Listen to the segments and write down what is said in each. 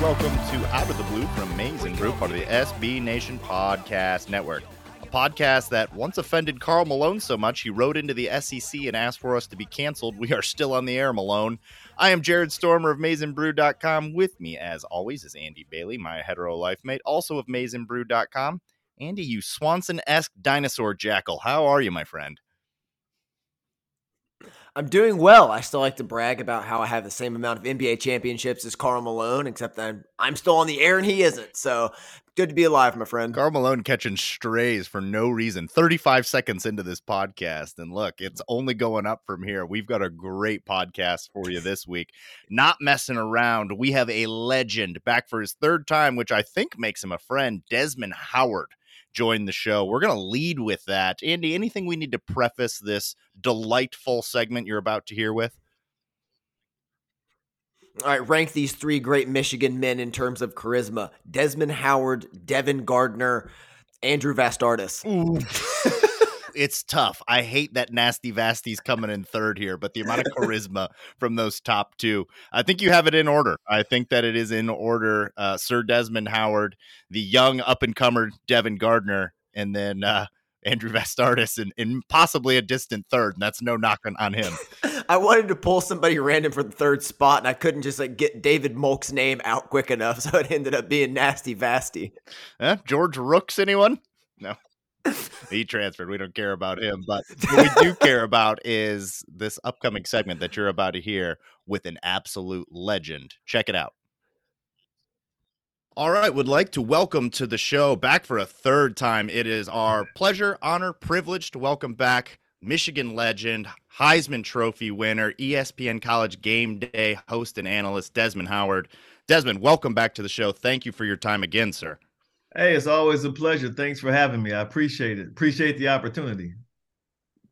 welcome to Out of the Blue from n Brew, part of the SB Nation Podcast Network. A podcast that once offended Karl Malone so much he wrote into the SEC and asked for us to be canceled. We are still on the air, Malone. I am Jared Stormer of MaizenBrew.com. With me, as always, is Andy Bailey, my hetero life mate, also of MaizenBrew.com. Andy, you Swanson esque dinosaur jackal. How are you, my friend? I'm doing well. I still like to brag about how I have the same amount of NBA championships as Karl Malone, except that I'm still on the air and he isn't. So good to be alive, my friend. Karl Malone catching strays for no reason. 35 seconds into this podcast. And look, it's only going up from here. We've got a great podcast for you this week. Not messing around. We have a legend back for his third time, which I think makes him a friend, Desmond Howard join the show. We're going to lead with that. Andy, anything we need to preface this delightful segment you're about to hear with? All right, rank these three great Michigan men in terms of charisma Desmond Howard, Devin Gardner, Andrew Vastardis. it's tough. I hate that Nasty Vasty's coming in third here, but the amount of charisma from those top two, I think you have it in order. I think that it is in order. Uh, Sir Desmond Howard, the young up and comer Devin Gardner, and then uh, Andrew Vastardis, and, and, possibly a distant third. And that's no knocking on him. I wanted to pull somebody random for the third spot, and I couldn't just like get David Molk's name out quick enough, so it ended up being Nasty Vasty. Eh, George Rooks, anyone? No. He transferred. We don't care about him. But what we do care about is this upcoming segment that you're about to hear with an absolute legend. Check it out. All right, would like to welcome to the show back for a third time. It is our pleasure, honor, privilege to welcome back Michigan legend, Heisman Trophy winner, ESPN College Game Day host and analyst Desmond Howard. Desmond, welcome back to the show. Thank you for your time again, sir. Hey, it's always a pleasure. Thanks for having me. I appreciate it. Appreciate the opportunity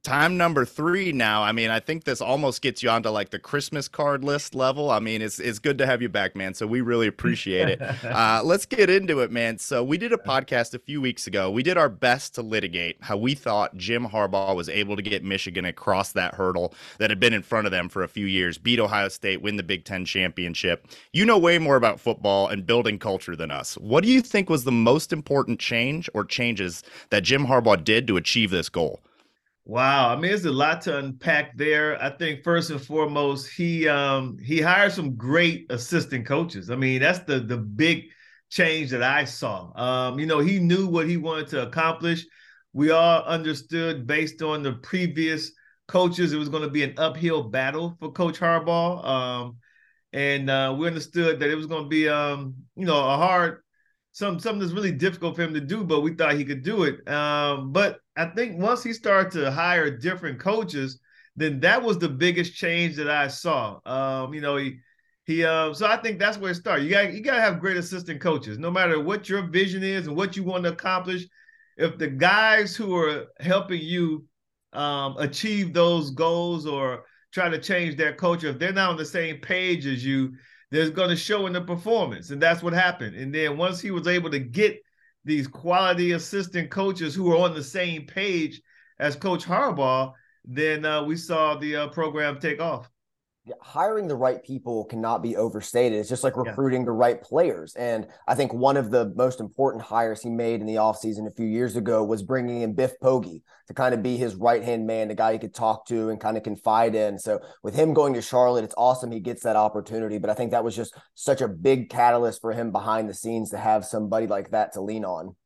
time number three now. I mean, I think this almost gets you onto like the Christmas card list level. I mean, it's it's good to have you back, man. So we really appreciate it. uh, let's get into it, man. So we did a podcast a few weeks ago. We did our best to litigate how we thought Jim Harbaugh was able to get Michigan across that hurdle that had been in front of them for a few years, beat Ohio State, win the Big Ten championship. You know way more about football and building culture than us. What do you think was the most important change or changes that Jim Harbaugh did to achieve this goal? Wow, I mean, there's a lot to unpack there. I think first and foremost, he um he hired some great assistant coaches. I mean, that's the the big change that I saw. Um, you know, he knew what he wanted to accomplish. We all understood based on the previous coaches, it was going to be an uphill battle for Coach Harbaugh. Um, and uh, we understood that it was going to be um, you know, a hard some something that's really difficult for him to do, but we thought he could do it. Um, but I think once he started to hire different coaches, then that was the biggest change that I saw. Um, you know, he he uh, so I think that's where it started. You got you got to have great assistant coaches, no matter what your vision is and what you want to accomplish. If the guys who are helping you um, achieve those goals or try to change their culture, if they're not on the same page as you, there's going to show in the performance. And that's what happened. And then once he was able to get these quality assistant coaches who are on the same page as Coach Harbaugh, then uh, we saw the uh, program take off hiring the right people cannot be overstated. It's just like recruiting yeah. the right players. And I think one of the most important hires he made in the offseason a few years ago was bringing in Biff Poggi to kind of be his right hand man, the guy he could talk to and kind of confide in. So with him going to Charlotte, it's awesome he gets that opportunity. But I think that was just such a big catalyst for him behind the scenes to have somebody like that to lean on.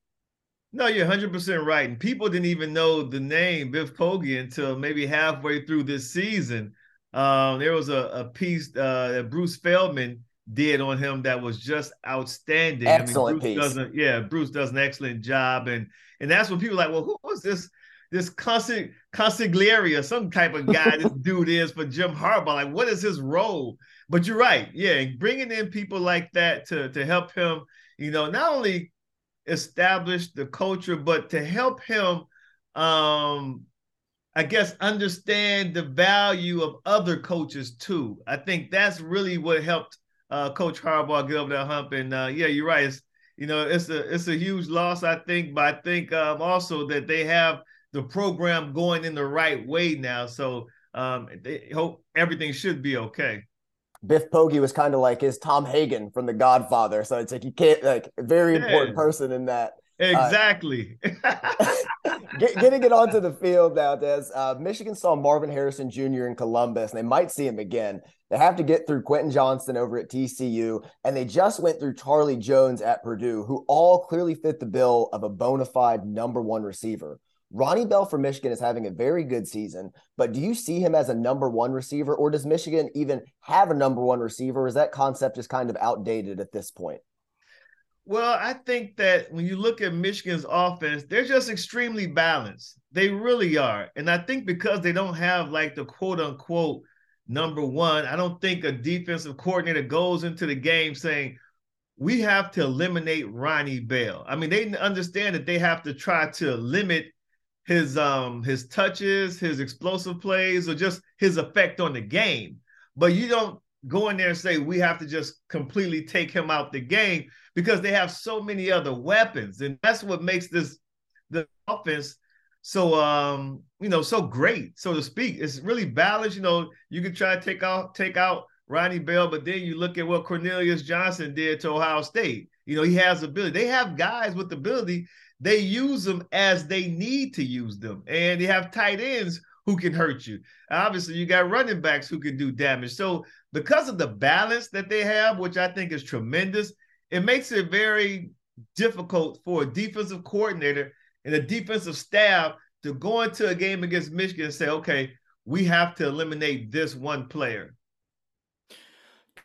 No, you're 100% right. And people didn't even know the name Biff Poggi until maybe halfway through this season um, there was a, a piece uh, that Bruce Feldman did on him that was just outstanding. Excellent I mean, Bruce piece. Does a, yeah, Bruce does an excellent job, and and that's when people are like, well, who was this? This Consig- Consigliere or some type of guy this dude is for Jim Harbaugh. Like, what is his role? But you're right. Yeah, bringing in people like that to to help him, you know, not only establish the culture, but to help him um I guess, understand the value of other coaches too. I think that's really what helped uh, Coach Harbaugh get over that hump. And uh, yeah, you're right. It's you know it's a it's a huge loss, I think, but I think um, also that they have the program going in the right way now. So um, they hope everything should be okay. Biff Poggi was kind of like his Tom Hagen from The Godfather. So it's like you can't like very yeah. important person in that. Exactly. Uh, getting it onto the field now, Des. Uh, Michigan saw Marvin Harrison Jr. in Columbus, and they might see him again. They have to get through Quentin Johnston over at TCU, and they just went through Charlie Jones at Purdue, who all clearly fit the bill of a bona fide number one receiver. Ronnie Bell for Michigan is having a very good season, but do you see him as a number one receiver, or does Michigan even have a number one receiver? Is that concept just kind of outdated at this point? Well, I think that when you look at Michigan's offense, they're just extremely balanced. They really are. And I think because they don't have like the quote unquote number one, I don't think a defensive coordinator goes into the game saying, we have to eliminate Ronnie Bell. I mean, they understand that they have to try to limit his um his touches, his explosive plays, or just his effect on the game. But you don't go in there and say we have to just completely take him out the game because they have so many other weapons, and that's what makes this the offense so um you know so great, so to speak. It's really balanced. You know, you can try to take out take out Ronnie Bell, but then you look at what Cornelius Johnson did to Ohio State. You know, he has ability. They have guys with ability they use them as they need to use them. And they have tight ends who can hurt you. Obviously, you got running backs who can do damage. So, because of the balance that they have, which I think is tremendous, it makes it very difficult for a defensive coordinator and a defensive staff to go into a game against Michigan and say, okay, we have to eliminate this one player.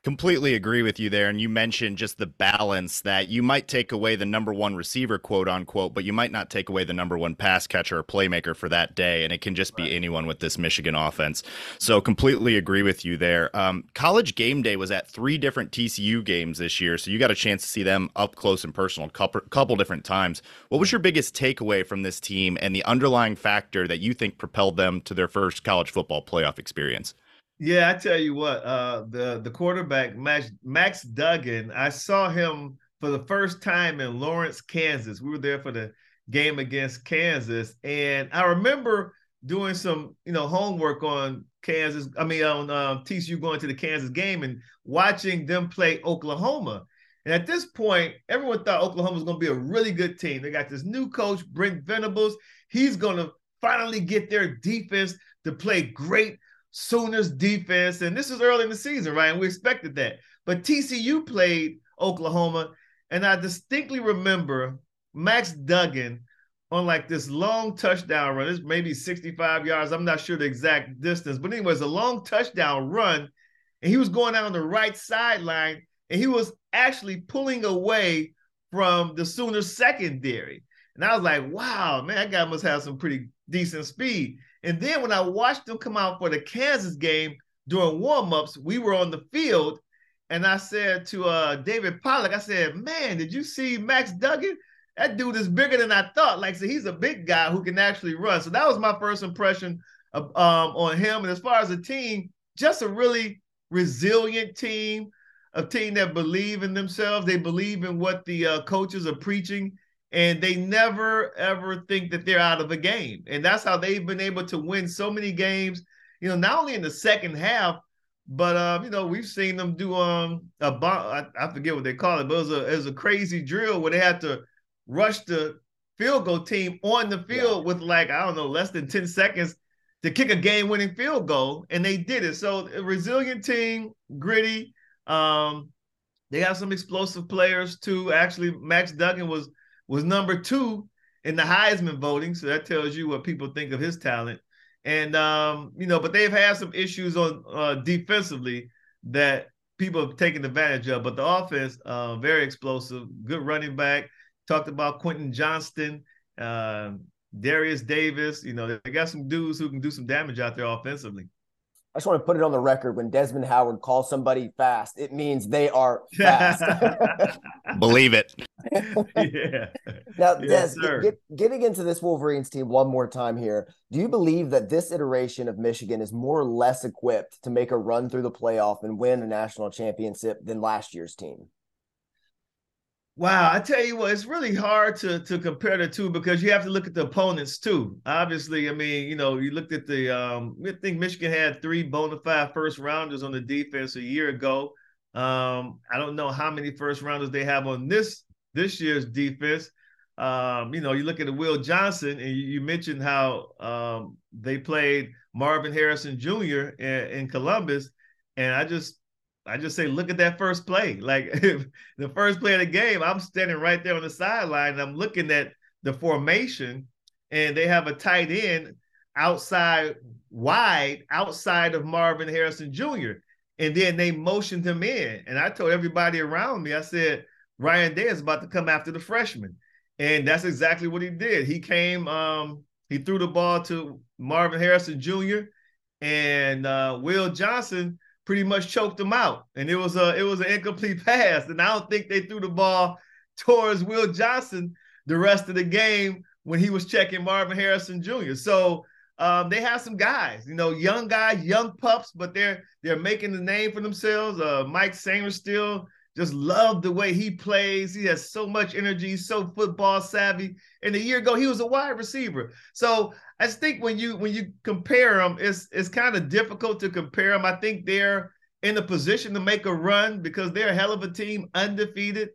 Completely agree with you there. And you mentioned just the balance that you might take away the number one receiver, quote unquote, but you might not take away the number one pass catcher or playmaker for that day. And it can just be anyone with this Michigan offense. So completely agree with you there. Um, college game day was at three different TCU games this year. So you got a chance to see them up close and personal a couple, couple different times. What was your biggest takeaway from this team and the underlying factor that you think propelled them to their first college football playoff experience? Yeah, I tell you what, uh, the the quarterback Max Max Duggan, I saw him for the first time in Lawrence, Kansas. We were there for the game against Kansas, and I remember doing some, you know, homework on Kansas. I mean, on uh, TCU going to the Kansas game and watching them play Oklahoma. And at this point, everyone thought Oklahoma was going to be a really good team. They got this new coach, Brent Venables. He's going to finally get their defense to play great Sooners defense. And this is early in the season, right? And we expected that. But TCU played Oklahoma. And I distinctly remember Max Duggan on like this long touchdown run. It's maybe 65 yards. I'm not sure the exact distance, but anyways, a long touchdown run. And he was going down the right sideline and he was actually pulling away from the Sooners secondary. And I was like, wow, man, that guy must have some pretty decent speed. And then when I watched them come out for the Kansas game during warmups, we were on the field, and I said to uh, David Pollack, I said, "Man, did you see Max Duggan? That dude is bigger than I thought. Like, so he's a big guy who can actually run." So that was my first impression of, um, on him. And as far as the team, just a really resilient team, a team that believe in themselves. They believe in what the uh, coaches are preaching and they never ever think that they're out of a game. And that's how they've been able to win so many games, you know, not only in the second half, but um, you know, we've seen them do um a bomb, I, I, forget what they call it, but it was a it was a crazy drill where they had to rush the field goal team on the field yeah. with like, I don't know, less than 10 seconds to kick a game-winning field goal, and they did it. So a resilient team, gritty. Um, they have some explosive players too. Actually, Max Duggan was was number two in the Heisman voting. So that tells you what people think of his talent. And um, you know, but they've had some issues on uh, defensively that people have taken advantage of. But the offense, uh, very explosive, good running back. Talked about Quentin Johnston, uh, Derius Davis. You know, they got some dudes who can do some damage out there offensively. I just want to put it on the record when Desmond Howard calls somebody fast, it means they are fast. Believe it. yeah. Now, yes, Des, get, getting into this Wolverines team one more time here, do you believe that this iteration of Michigan is more or less equipped to make a run through the playoff and win a national championship than last year's team? Wow, I tell you what, it's really hard to to compare the two because you have to look at the opponents too. Obviously, I mean, you know, you looked at the um, I think Michigan had three bona fide first rounders on the defense a year ago. Um, I don't know how many first rounders they have on this this year's defense. Um, you know, you look at Will Johnson, and you, you mentioned how um, they played Marvin Harrison Jr. in, in Columbus, and I just I just say, look at that first play. Like the first play of the game, I'm standing right there on the sideline and I'm looking at the formation, and they have a tight end outside wide outside of Marvin Harrison Jr. And then they motioned him in. And I told everybody around me, I said, Ryan Day is about to come after the freshman. And that's exactly what he did. He came, um, he threw the ball to Marvin Harrison Jr. and uh, Will Johnson pretty much choked him out. And it was a it was an incomplete pass. And I don't think they threw the ball towards Will Johnson the rest of the game when he was checking Marvin Harrison Jr. So um, they have some guys, you know, young guys, young pups, but they're they're making the name for themselves. Uh, Mike Sainristil just love the way he plays. He has so much energy, so football savvy. And a year ago, he was a wide receiver. So I just think when you when you compare them, it's it's kind of difficult to compare them. I think they're in a position to make a run because they're a hell of a team, undefeated.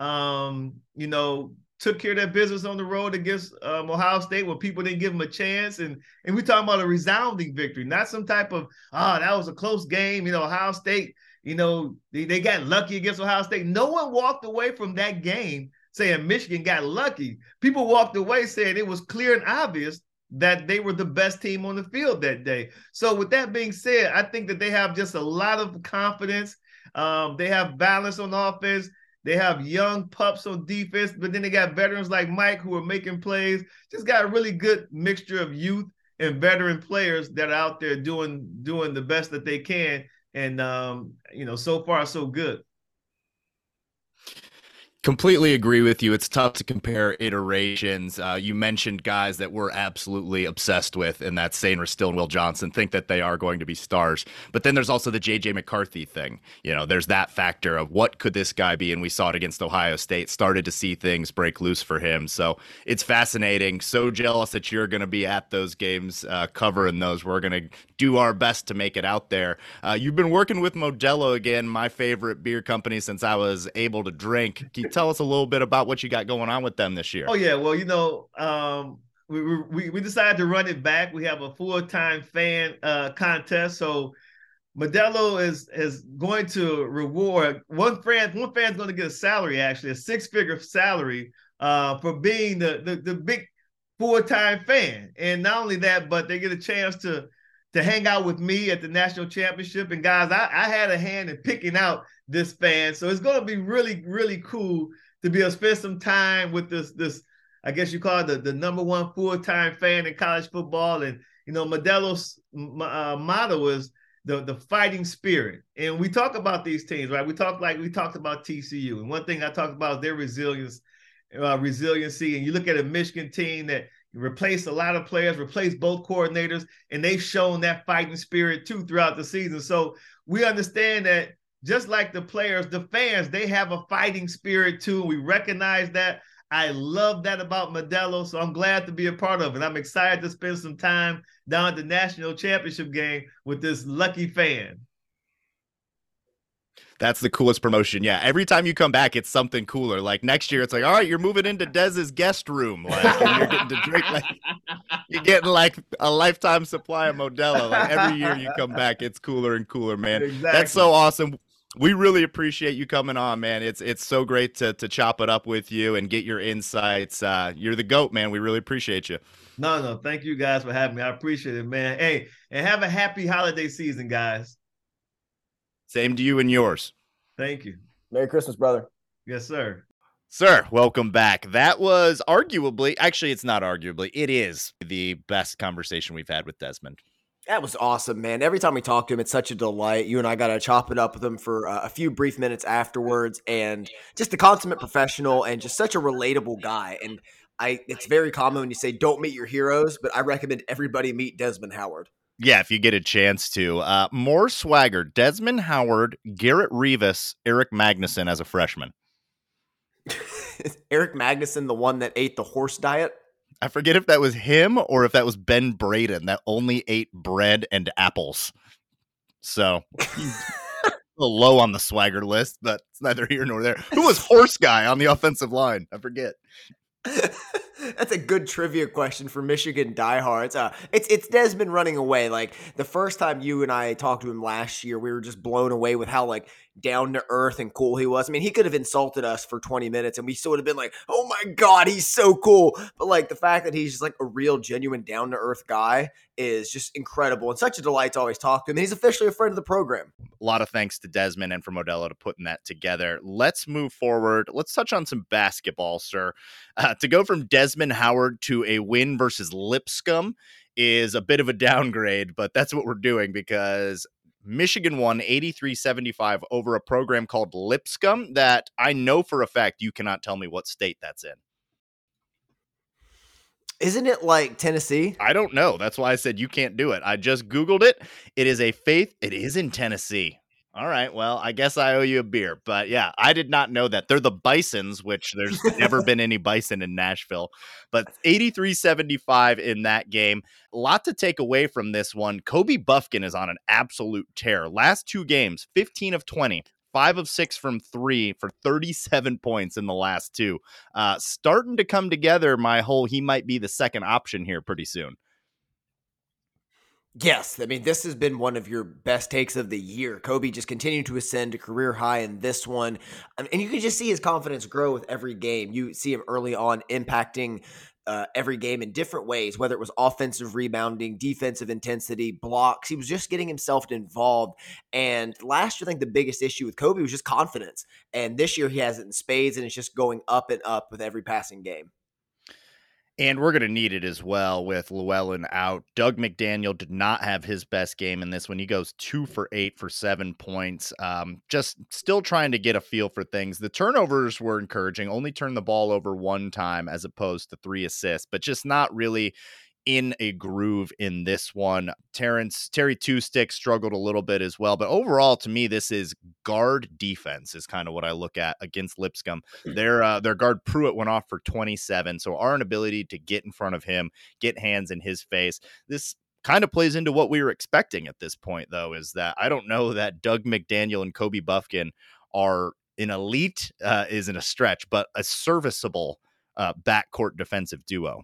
Um, you know, took care of their business on the road against um, Ohio State where people didn't give them a chance. And and we're talking about a resounding victory, not some type of ah, oh, that was a close game. You know, Ohio State you know, they, they got lucky against Ohio State. No one walked away from that game saying Michigan got lucky. People walked away saying it was clear and obvious that they were the best team on the field that day. So, with that being said, I think that they have just a lot of confidence. Um, they have balance on offense. They have young pups on defense, but then they got veterans like Mike who are making plays. Just got a really good mixture of youth and veteran players that are out there doing doing the best that they can and um, you know, so far so good. Completely agree with you. It's tough to compare iterations. Uh, you mentioned guys that we're absolutely obsessed with, and that's Sainristil and Will Johnson. Think that they are going to be stars, but then there's also the JJ McCarthy thing. You know, there's that factor of what could this guy be, and we saw it against Ohio State. Started to see things break loose for him, so it's fascinating. So jealous that you're going to be at those games, uh, covering those. We're going to do our best to make it out there. Uh, you've been working with Modelo again, my favorite beer company since I was able to drink tell us a little bit about what you got going on with them this year? Oh yeah, well you know um, we, we we decided to run it back. We have a full time fan uh, contest, so Modelo is is going to reward one fan. One fan's going to get a salary, actually, a six figure salary uh, for being the the, the big full time fan. And not only that, but they get a chance to to hang out with me at the national championship. And guys, I, I had a hand in picking out this fan. So it's going to be really, really cool to be able to spend some time with this, this, I guess you call it the, the number one full-time fan in college football. And, you know, Modelo's uh, motto is the, the fighting spirit. And we talk about these teams, right? We talk like we talked about TCU. And one thing I talked about is their resilience, uh, resiliency. And you look at a Michigan team that replaced a lot of players, replaced both coordinators, and they've shown that fighting spirit too throughout the season. So we understand that just like the players, the fans, they have a fighting spirit too. We recognize that. I love that about Modelo, so I'm glad to be a part of it. I'm excited to spend some time down at the national championship game with this lucky fan. That's the coolest promotion. Yeah. Every time you come back, it's something cooler. Like next year, it's like, all right, you're moving into Dez's guest room. Like you're getting to drink like you're getting like a lifetime supply of Modelo. Like every year you come back, it's cooler and cooler, man. Exactly. That's so awesome. We really appreciate you coming on, man. It's it's so great to to chop it up with you and get your insights. Uh, you're the goat, man. We really appreciate you. No, no, thank you guys for having me. I appreciate it, man. Hey, and have a happy holiday season, guys. Same to you and yours. Thank you. Merry Christmas, brother. Yes, sir. Sir, welcome back. That was arguably, actually, it's not arguably, it is the best conversation we've had with Desmond. That was awesome, man. Every time we talk to him, it's such a delight. You and I got to chop it up with him for uh, a few brief minutes afterwards, and just a consummate professional and just such a relatable guy. And I, it's very common when you say don't meet your heroes, but I recommend everybody meet Desmond Howard. Yeah, if you get a chance to. Uh, more swagger. Desmond Howard, Garrett Rivas, Erik Magnuson as a freshman. Erik Magnuson the one that ate the horse diet? I forget if that was him or if that was Ben Braden that only ate bread and apples. So a little low on the swagger list, but it's neither here nor there. Who was horse guy on the offensive line? I forget. That's a good trivia question for Michigan diehards. Uh, it's it's Desmond running away. Like the first time you and I talked to him last year, we were just blown away with how like down to earth and cool he was. I mean, he could have insulted us for 20 minutes and we still would have been like, oh my God, he's so cool. But like the fact that he's just like a real, genuine, down to earth guy is just incredible and such a delight to always talk to him. And he's officially a friend of the program. A lot of thanks to Desmond and for Modelo to putting that together. Let's move forward. Let's touch on some basketball, sir. Uh, to go from Desmond Howard to a win versus Lipscomb is a bit of a downgrade, but that's what we're doing because Michigan won 83 75 over a program called Lipscomb that I know for a fact you cannot tell me what state that's in. Isn't it like Tennessee? I don't know. That's why I said you can't do it. I just Googled it. It is a faith. It is in Tennessee. All right. Well, I guess I owe you a beer. But yeah, I did not know that. They're the Bisons, which there's never been any bison in Nashville. But 83 75 in that game. A lot to take away from this one. Kobe Bufkin is on an absolute tear. Last two games, 15 of 20. Five of six from three for 37 points in the last two. Uh, starting to come together, my whole he might be the second option here pretty soon. Yes, I mean this has been one of your best takes of the year. Kobe just continuing to ascend to career high in this one, and you can just see his confidence grow with every game. You see him early on impacting uh, every game in different ways, whether it was offensive rebounding, defensive intensity, blocks. He was just getting himself involved. And last year, I think the biggest issue with Kobe was just confidence. And this year, he has it in spades, and it's just going up and up with every passing game. And we're going to need it as well with Llewellyn out. Dug McDaniel did not have his best game in this one. He goes two for eight for seven points. Um, just still trying to get a feel for things. The turnovers were encouraging, only turned the ball over one time as opposed to three assists, but just not really in a groove in this one. Terrence Terry Two Stick struggled a little bit as well, but overall, to me, this is guard defense is kind of what I look at against Lipscomb. Mm. Their uh, their guard Pruitt went off for 27, so our inability to get in front of him, get hands in his face, this kind of plays into what we were expecting at this point, though, is that I don't know that Dug McDaniel and Kobe Bufkin are an elite uh, isn't a stretch, but a serviceable uh, backcourt defensive duo.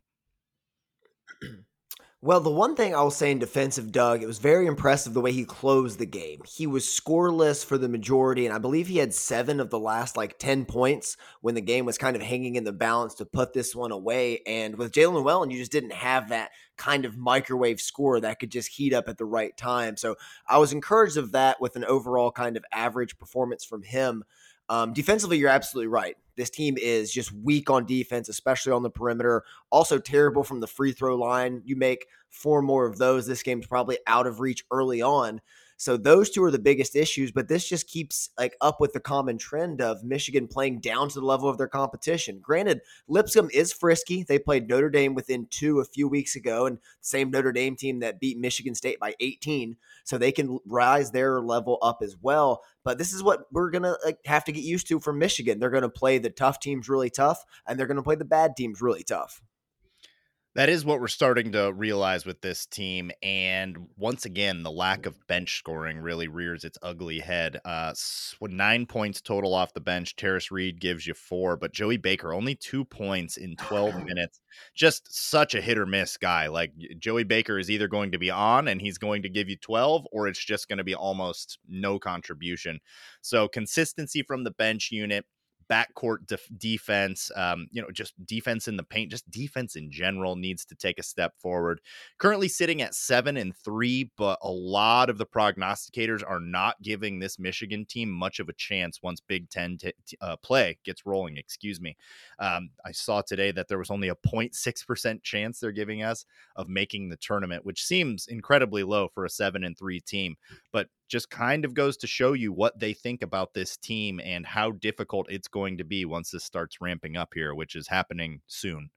Well, the one thing I'll say in defense of Dug, it was very impressive the way he closed the game. He was scoreless for the majority, and I believe he had seven of the last like 10 points when the game was kind of hanging in the balance to put this one away. And with Jaelin Llewellyn, you just didn't have that kind of microwave score that could just heat up at the right time. So I was encouraged of that with an overall kind of average performance from him. Um, defensively, you're absolutely right. This team is just weak on defense, especially on the perimeter. Also terrible from the free throw line. You make four more of those. This game's probably out of reach early on. So those two are the biggest issues, but this just keeps like up with the common trend of Michigan playing down to the level of their competition. Granted, Lipscomb is frisky. They played Notre Dame within two a few weeks ago, and same Notre Dame team that beat Michigan State by 18, so they can rise their level up as well. But this is what we're gonna like, have to get used to from Michigan. They're gonna play the tough teams really tough, and they're gonna play the bad teams really tough. That is what we're starting to realize with this team. And once again, the lack of bench scoring really rears its ugly head. Uh, nine points total off the bench. Tarris Reed gives you four, but Joey Baker only two points in 12 minutes. Just such a hit or miss guy. Like Joey Baker is either going to be on and he's going to give you 12, or it's just going to be almost no contribution. So consistency from the bench unit backcourt def- defense, um, you know, just defense in the paint, just defense in general needs to take a step forward. Currently sitting at seven and three, but a lot of the prognosticators are not giving this Michigan team much of a chance once Big Ten t- t- uh, play gets rolling. Excuse me. Um, I saw today that there was only a 0.6% chance they're giving us of making the tournament, which seems incredibly low for a seven and three team. But just kind of goes to show you what they think about this team and how difficult it's going to be once this starts ramping up here, which is happening soon.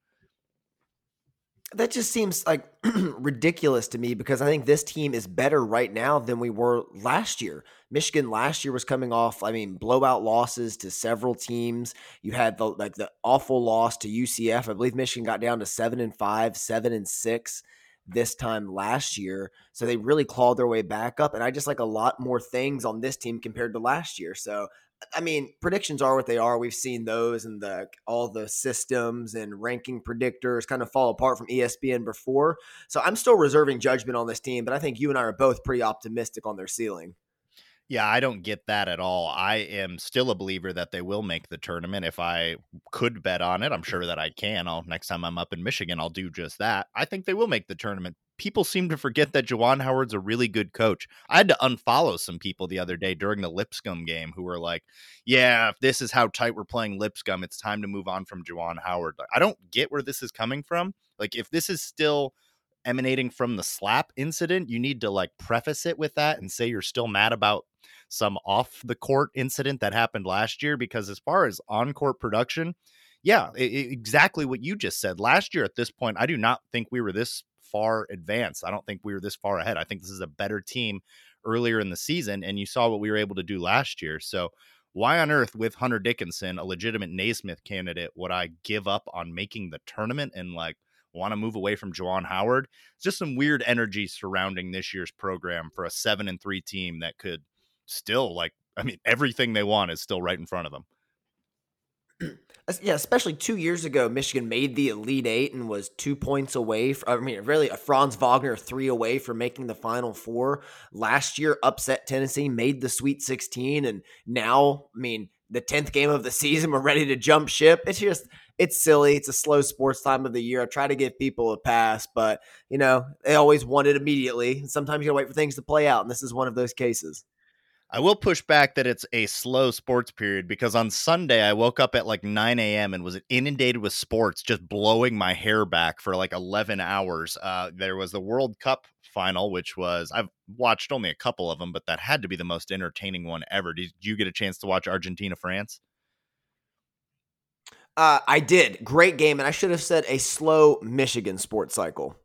That just seems like ridiculous to me because I think this team is better right now than we were last year. Michigan last year was coming off, I mean, blowout losses to several teams. You had the like the awful loss to UCF. I believe Michigan got down to seven and five, seven and six this time last year. So they really clawed their way back up. And I just like a lot more things on this team compared to last year. So I mean, predictions are what they are. We've seen those and the all the systems and ranking predictors kind of fall apart from ESPN before. So I'm still reserving judgment on this team, but I think you and I are both pretty optimistic on their ceiling. Yeah, I don't get that at all. I am still a believer that they will make the tournament. If I could bet on it, I'm sure that I can. I'll next time I'm up in Michigan, I'll do just that. I think they will make the tournament. People seem to forget that Juwan Howard's a really good coach. I had to unfollow some people the other day during the Lipscomb game who were like, "Yeah, if this is how tight we're playing Lipscomb, it's time to move on from Juwan Howard." I don't get where this is coming from. Like, if this is still emanating from the slap incident, you need to like preface it with that and say you're still mad about some off the court incident that happened last year because as far as on court production, yeah, it, exactly what you just said. Last year at this point, I do not think we were this far advanced. I don't think we were this far ahead. I think this is a better team earlier in the season and you saw what we were able to do last year. So why on earth with Hunter Dickinson, a legitimate Naismith candidate, would I give up on making the tournament and like want to move away from Juwan Howard? It's just some weird energy surrounding this year's program for a seven and three team that could still like I mean everything they want is still right in front of them. Yeah, especially two years ago, Michigan made the Elite Eight and was two points away. From, I mean, really, a Franz Wagner three away from making the Final Four. Last year, upset Tennessee, made the Sweet 16, and now, I mean, the tenth game of the season, we're ready to jump ship. It's just, it's silly. It's a slow sports time of the year. I try to give people a pass, but you know, they always want it immediately. Sometimes you gotta wait for things to play out, and this is one of those cases. I will push back that it's a slow sports period because on Sunday I woke up at like 9 a.m. and was inundated with sports, just blowing my hair back for like 11 hours. Uh, there was the World Cup final, which was I've watched only a couple of them, but that had to be the most entertaining one ever. Did you get a chance to watch Argentina France? Uh, I did. Great game, and I should have said a slow Michigan sports cycle.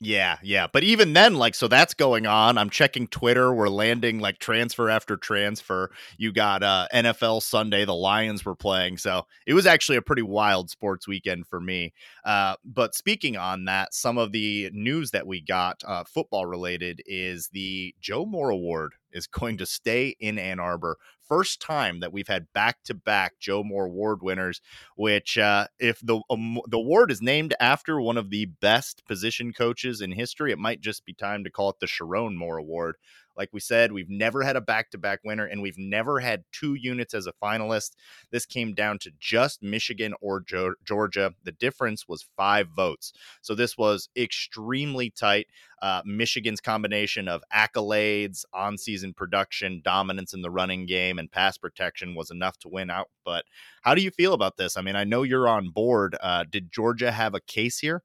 Yeah, yeah. But even then, like, so that's going on. I'm checking Twitter. We're landing like transfer after transfer. You got uh, NFL Sunday. The Lions were playing. So it was actually a pretty wild sports weekend for me. Uh, but speaking on that, some of the news that we got uh, football related is the Joe Moore Award is going to stay in Ann Arbor. First time that we've had back to back Joe Moore Award winners, which, uh, if the um, the award is named after one of the best position coaches in history, it might just be time to call it the Sherrone Moore Award. Like we said, we've never had a back to back winner and we've never had two units as a finalist. This came down to just Michigan or Georgia. The difference was five votes. So this was extremely tight. Uh, Michigan's combination of accolades, on season production, dominance in the running game, and pass protection was enough to win out. But how do you feel about this? I mean, I know you're on board. Uh, did Georgia have a case here?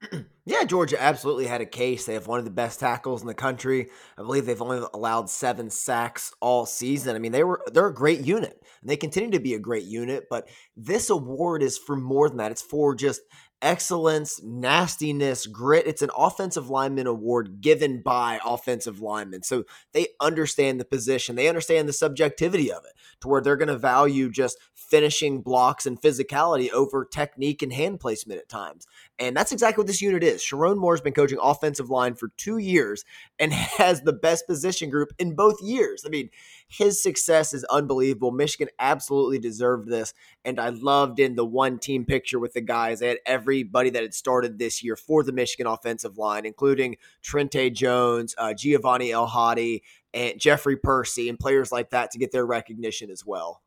Yeah, Georgia absolutely had a case. They have one of the best tackles in the country. I believe they've only allowed seven sacks all season. I mean, they were they're a great unit, and they continue to be a great unit. But this award is for more than that. It's for just excellence, nastiness, grit. It's an offensive lineman award given by offensive linemen. So they understand the position, they understand the subjectivity of it to where they're going to value just finishing blocks and physicality over technique and hand placement at times. And that's exactly what this unit is. Sherrone Moore's been coaching offensive line for two years and has the best position group in both years. I mean, his success is unbelievable. Michigan absolutely deserved this. And I loved in the one team picture with the guys. They had everybody that had started this year for the Michigan offensive line, including Trente Jones, uh, Giovanni El Hadi, and Jeffrey Persi, and players like that to get their recognition as well.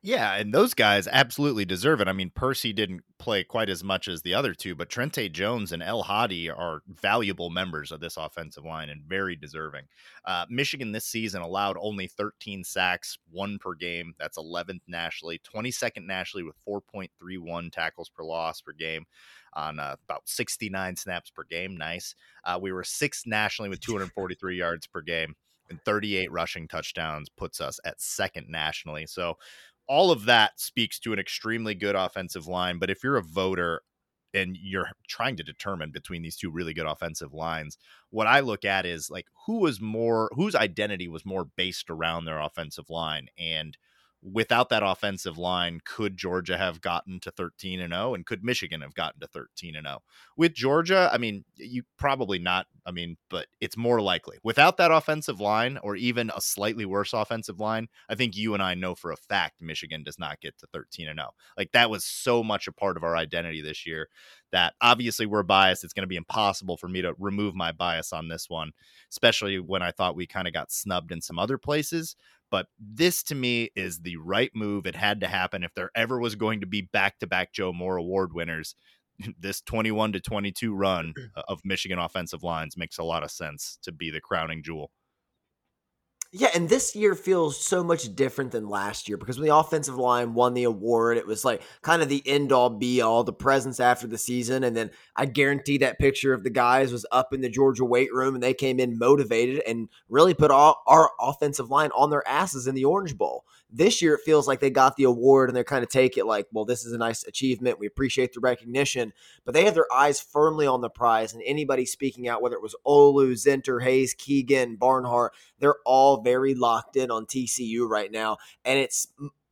Yeah, and those guys absolutely deserve it. I mean, Persi didn't play quite as much as the other two, but Trente Jones and El Hadi are valuable members of this offensive line and very deserving. Uh, Michigan this season allowed only 13 sacks, one per game. That's 11th nationally, 22nd nationally with 4.31 tackles per loss per game on uh, about 69 snaps per game. Nice. Uh, we were sixth nationally with 243 yards per game and 38 rushing touchdowns puts us at second nationally. So all of that speaks to an extremely good offensive line. But if you're a voter, and you're trying to determine between these two really good offensive lines, what I look at is like who was more whose identity was more based around their offensive line and without that offensive line, could Georgia have gotten to 13 and 0 and could Michigan have gotten to 13 and 0? With Georgia, I mean, you probably not, I mean, but it's more likely. Without that offensive line or even a slightly worse offensive line, I think you and I know for a fact Michigan does not get to 13 and 0. Like that was so much a part of our identity this year that obviously we're biased. It's going to be impossible for me to remove my bias on this one, especially when I thought we kind of got snubbed in some other places. But this to me is the right move. It had to happen. If there ever was going to be back to back Joe Moore award winners, this 21 to 22 run mm. of Michigan offensive lines makes a lot of sense to be the crowning jewel. Yeah, and this year feels so much different than last year because when the offensive line won the award, it was like kind of the end all be all, the presence after the season. And then I guarantee that picture of the guys was up in the Georgia weight room and they came in motivated and really put all our offensive line on their asses in the Orange Bowl. This year, it feels like they got the award and they're kind of take it like, well, this is a nice achievement. We appreciate the recognition, but they have their eyes firmly on the prize. And anybody speaking out, whether it was Olu, Zinter, Hayes, Keegan, Barnhart, they're all very locked in on TCU right now. And it's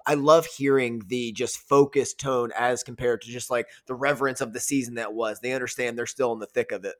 I love hearing the just focused tone as compared to just like the reverence of the season that was. They understand they're still in the thick of it.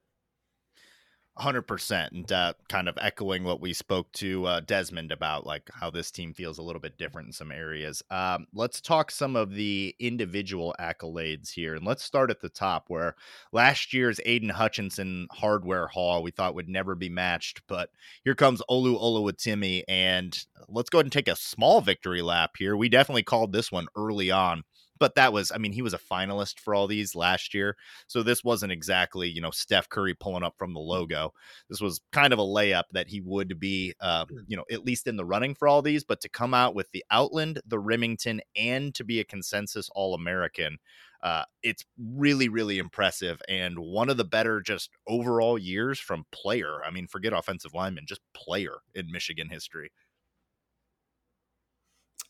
100% and uh, kind of echoing what we spoke to uh, desmond about like how this team feels a little bit different in some areas. Um, let's talk some of the individual accolades here and let's start at the top where last year's aidan hutchinson hardware haul we thought would never be matched but here comes olu oluwatimi and let's go ahead and take a small victory lap here. We definitely called this one early on but that was, I mean, he was a finalist for all these last year. So this wasn't exactly, you know, Steph Curry pulling up from the logo. This was kind of a layup that he would be, uh, you know, at least in the running for all these. But to come out with the Outland, the Remington, and to be a consensus All American, uh, it's really, really impressive. And one of the better just overall years from player. I mean, forget offensive lineman, just player in Michigan history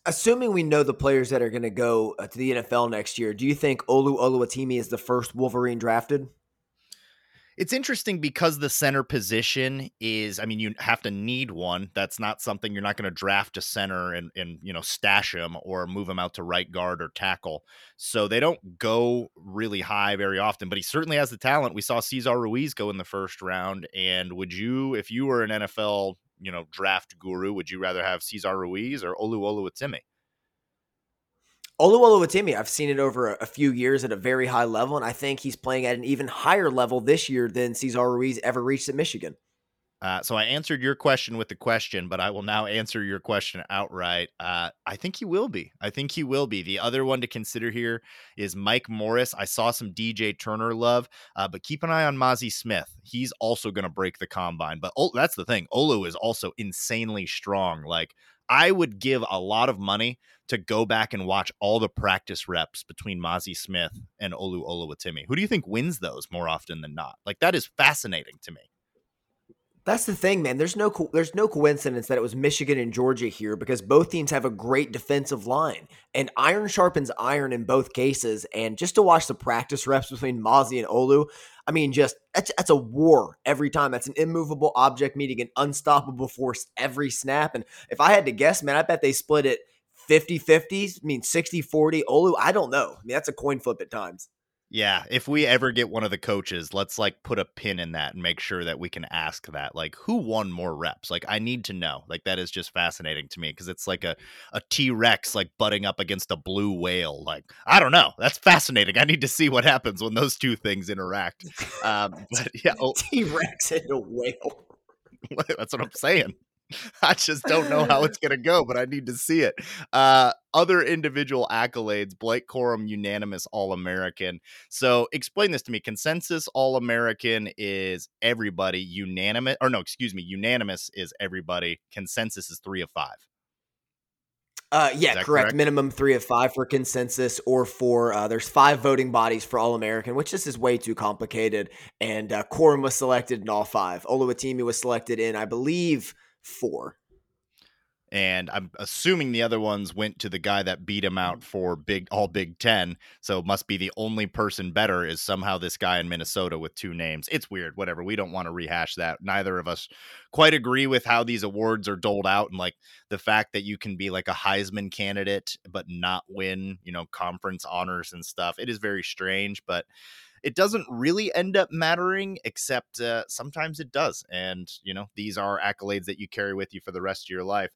assuming we know the players that are going to go uh, to the NFL next year, do you think Olu Oluwatimi is the first Wolverine drafted? It's interesting because the center position is, I mean, you have to need one. That's not something you're not going to draft a center and, and, you know, stash him or move him out to right guard or tackle. So they don't go really high very often, but he certainly has the talent. We saw Cesar Ruiz go in the first round. And would you, if you were an NFL you know draft guru, would you rather have Cesar Ruiz or Olu Oluwatimi? Olu Oluwatimi, I've seen it over a, few years at a very high level, and I think he's playing at an even higher level this year than Cesar Ruiz ever reached at Michigan. Uh, so I answered your question with the question, but I will now answer your question outright. Uh, I think he will be. I think he will be. The other one to consider here is Mike Morris. I saw some DJ Turner love, uh, but keep an eye on Mazi Smith. He's also going to break the combine. But oh, that's the thing. Olu is also insanely strong. Like I would give a lot of money to go back and watch all the practice reps between Mazi Smith and Olu Oluwatimi. Who do you think wins those more often than not? Like that is fascinating to me. That's the thing, man. There's no co- there's no coincidence that it was Michigan and Georgia here because both teams have a great defensive line, and iron sharpens iron in both cases. And just to watch the practice reps between Mazi and Olu, I mean, just that's, that's a war every time. That's an immovable object meeting an unstoppable force every snap. And if I had to guess, man, I bet they split it 50 50s, I mean 60 40. Olu, I don't know. I mean, that's a coin flip at times. Yeah, if we ever get one of the coaches, let's like put a pin in that and make sure that we can ask that. Like, who won more reps? Like, I need to know. Like, that is just fascinating to me because it's like a a T Rex like butting up against a blue whale. Like, I don't know. That's fascinating. I need to see what happens when those two things interact. Um, but yeah, oh, T Rex and a whale. That's what I'm saying. I just don't know how it's going to go, but I need to see it. Uh, other individual accolades Blake Corum, unanimous All American. So explain this to me. Consensus All American is everybody, unanimous, or no, excuse me, unanimous is everybody. Consensus is three of five. Uh, yeah, correct. correct. Minimum three of five for consensus, or for uh, there's five voting bodies for All American, which this is way too complicated. And uh, Corum was selected in all five. Oluwatimi was selected in, I believe, four. and I'm assuming the other ones went to the guy that beat him out mm. for big all Big Ten. So it must be the only person better is somehow this guy in Minnesota with two names. It's weird. Whatever. We don't want to rehash that. Neither of us quite agree with how these awards are doled out and like the fact that you can be like a Heisman candidate but not win, you know, conference honors and stuff. It is very strange, but it doesn't really end up mattering, except uh, sometimes it does. And, you know, these are accolades that you carry with you for the rest of your life.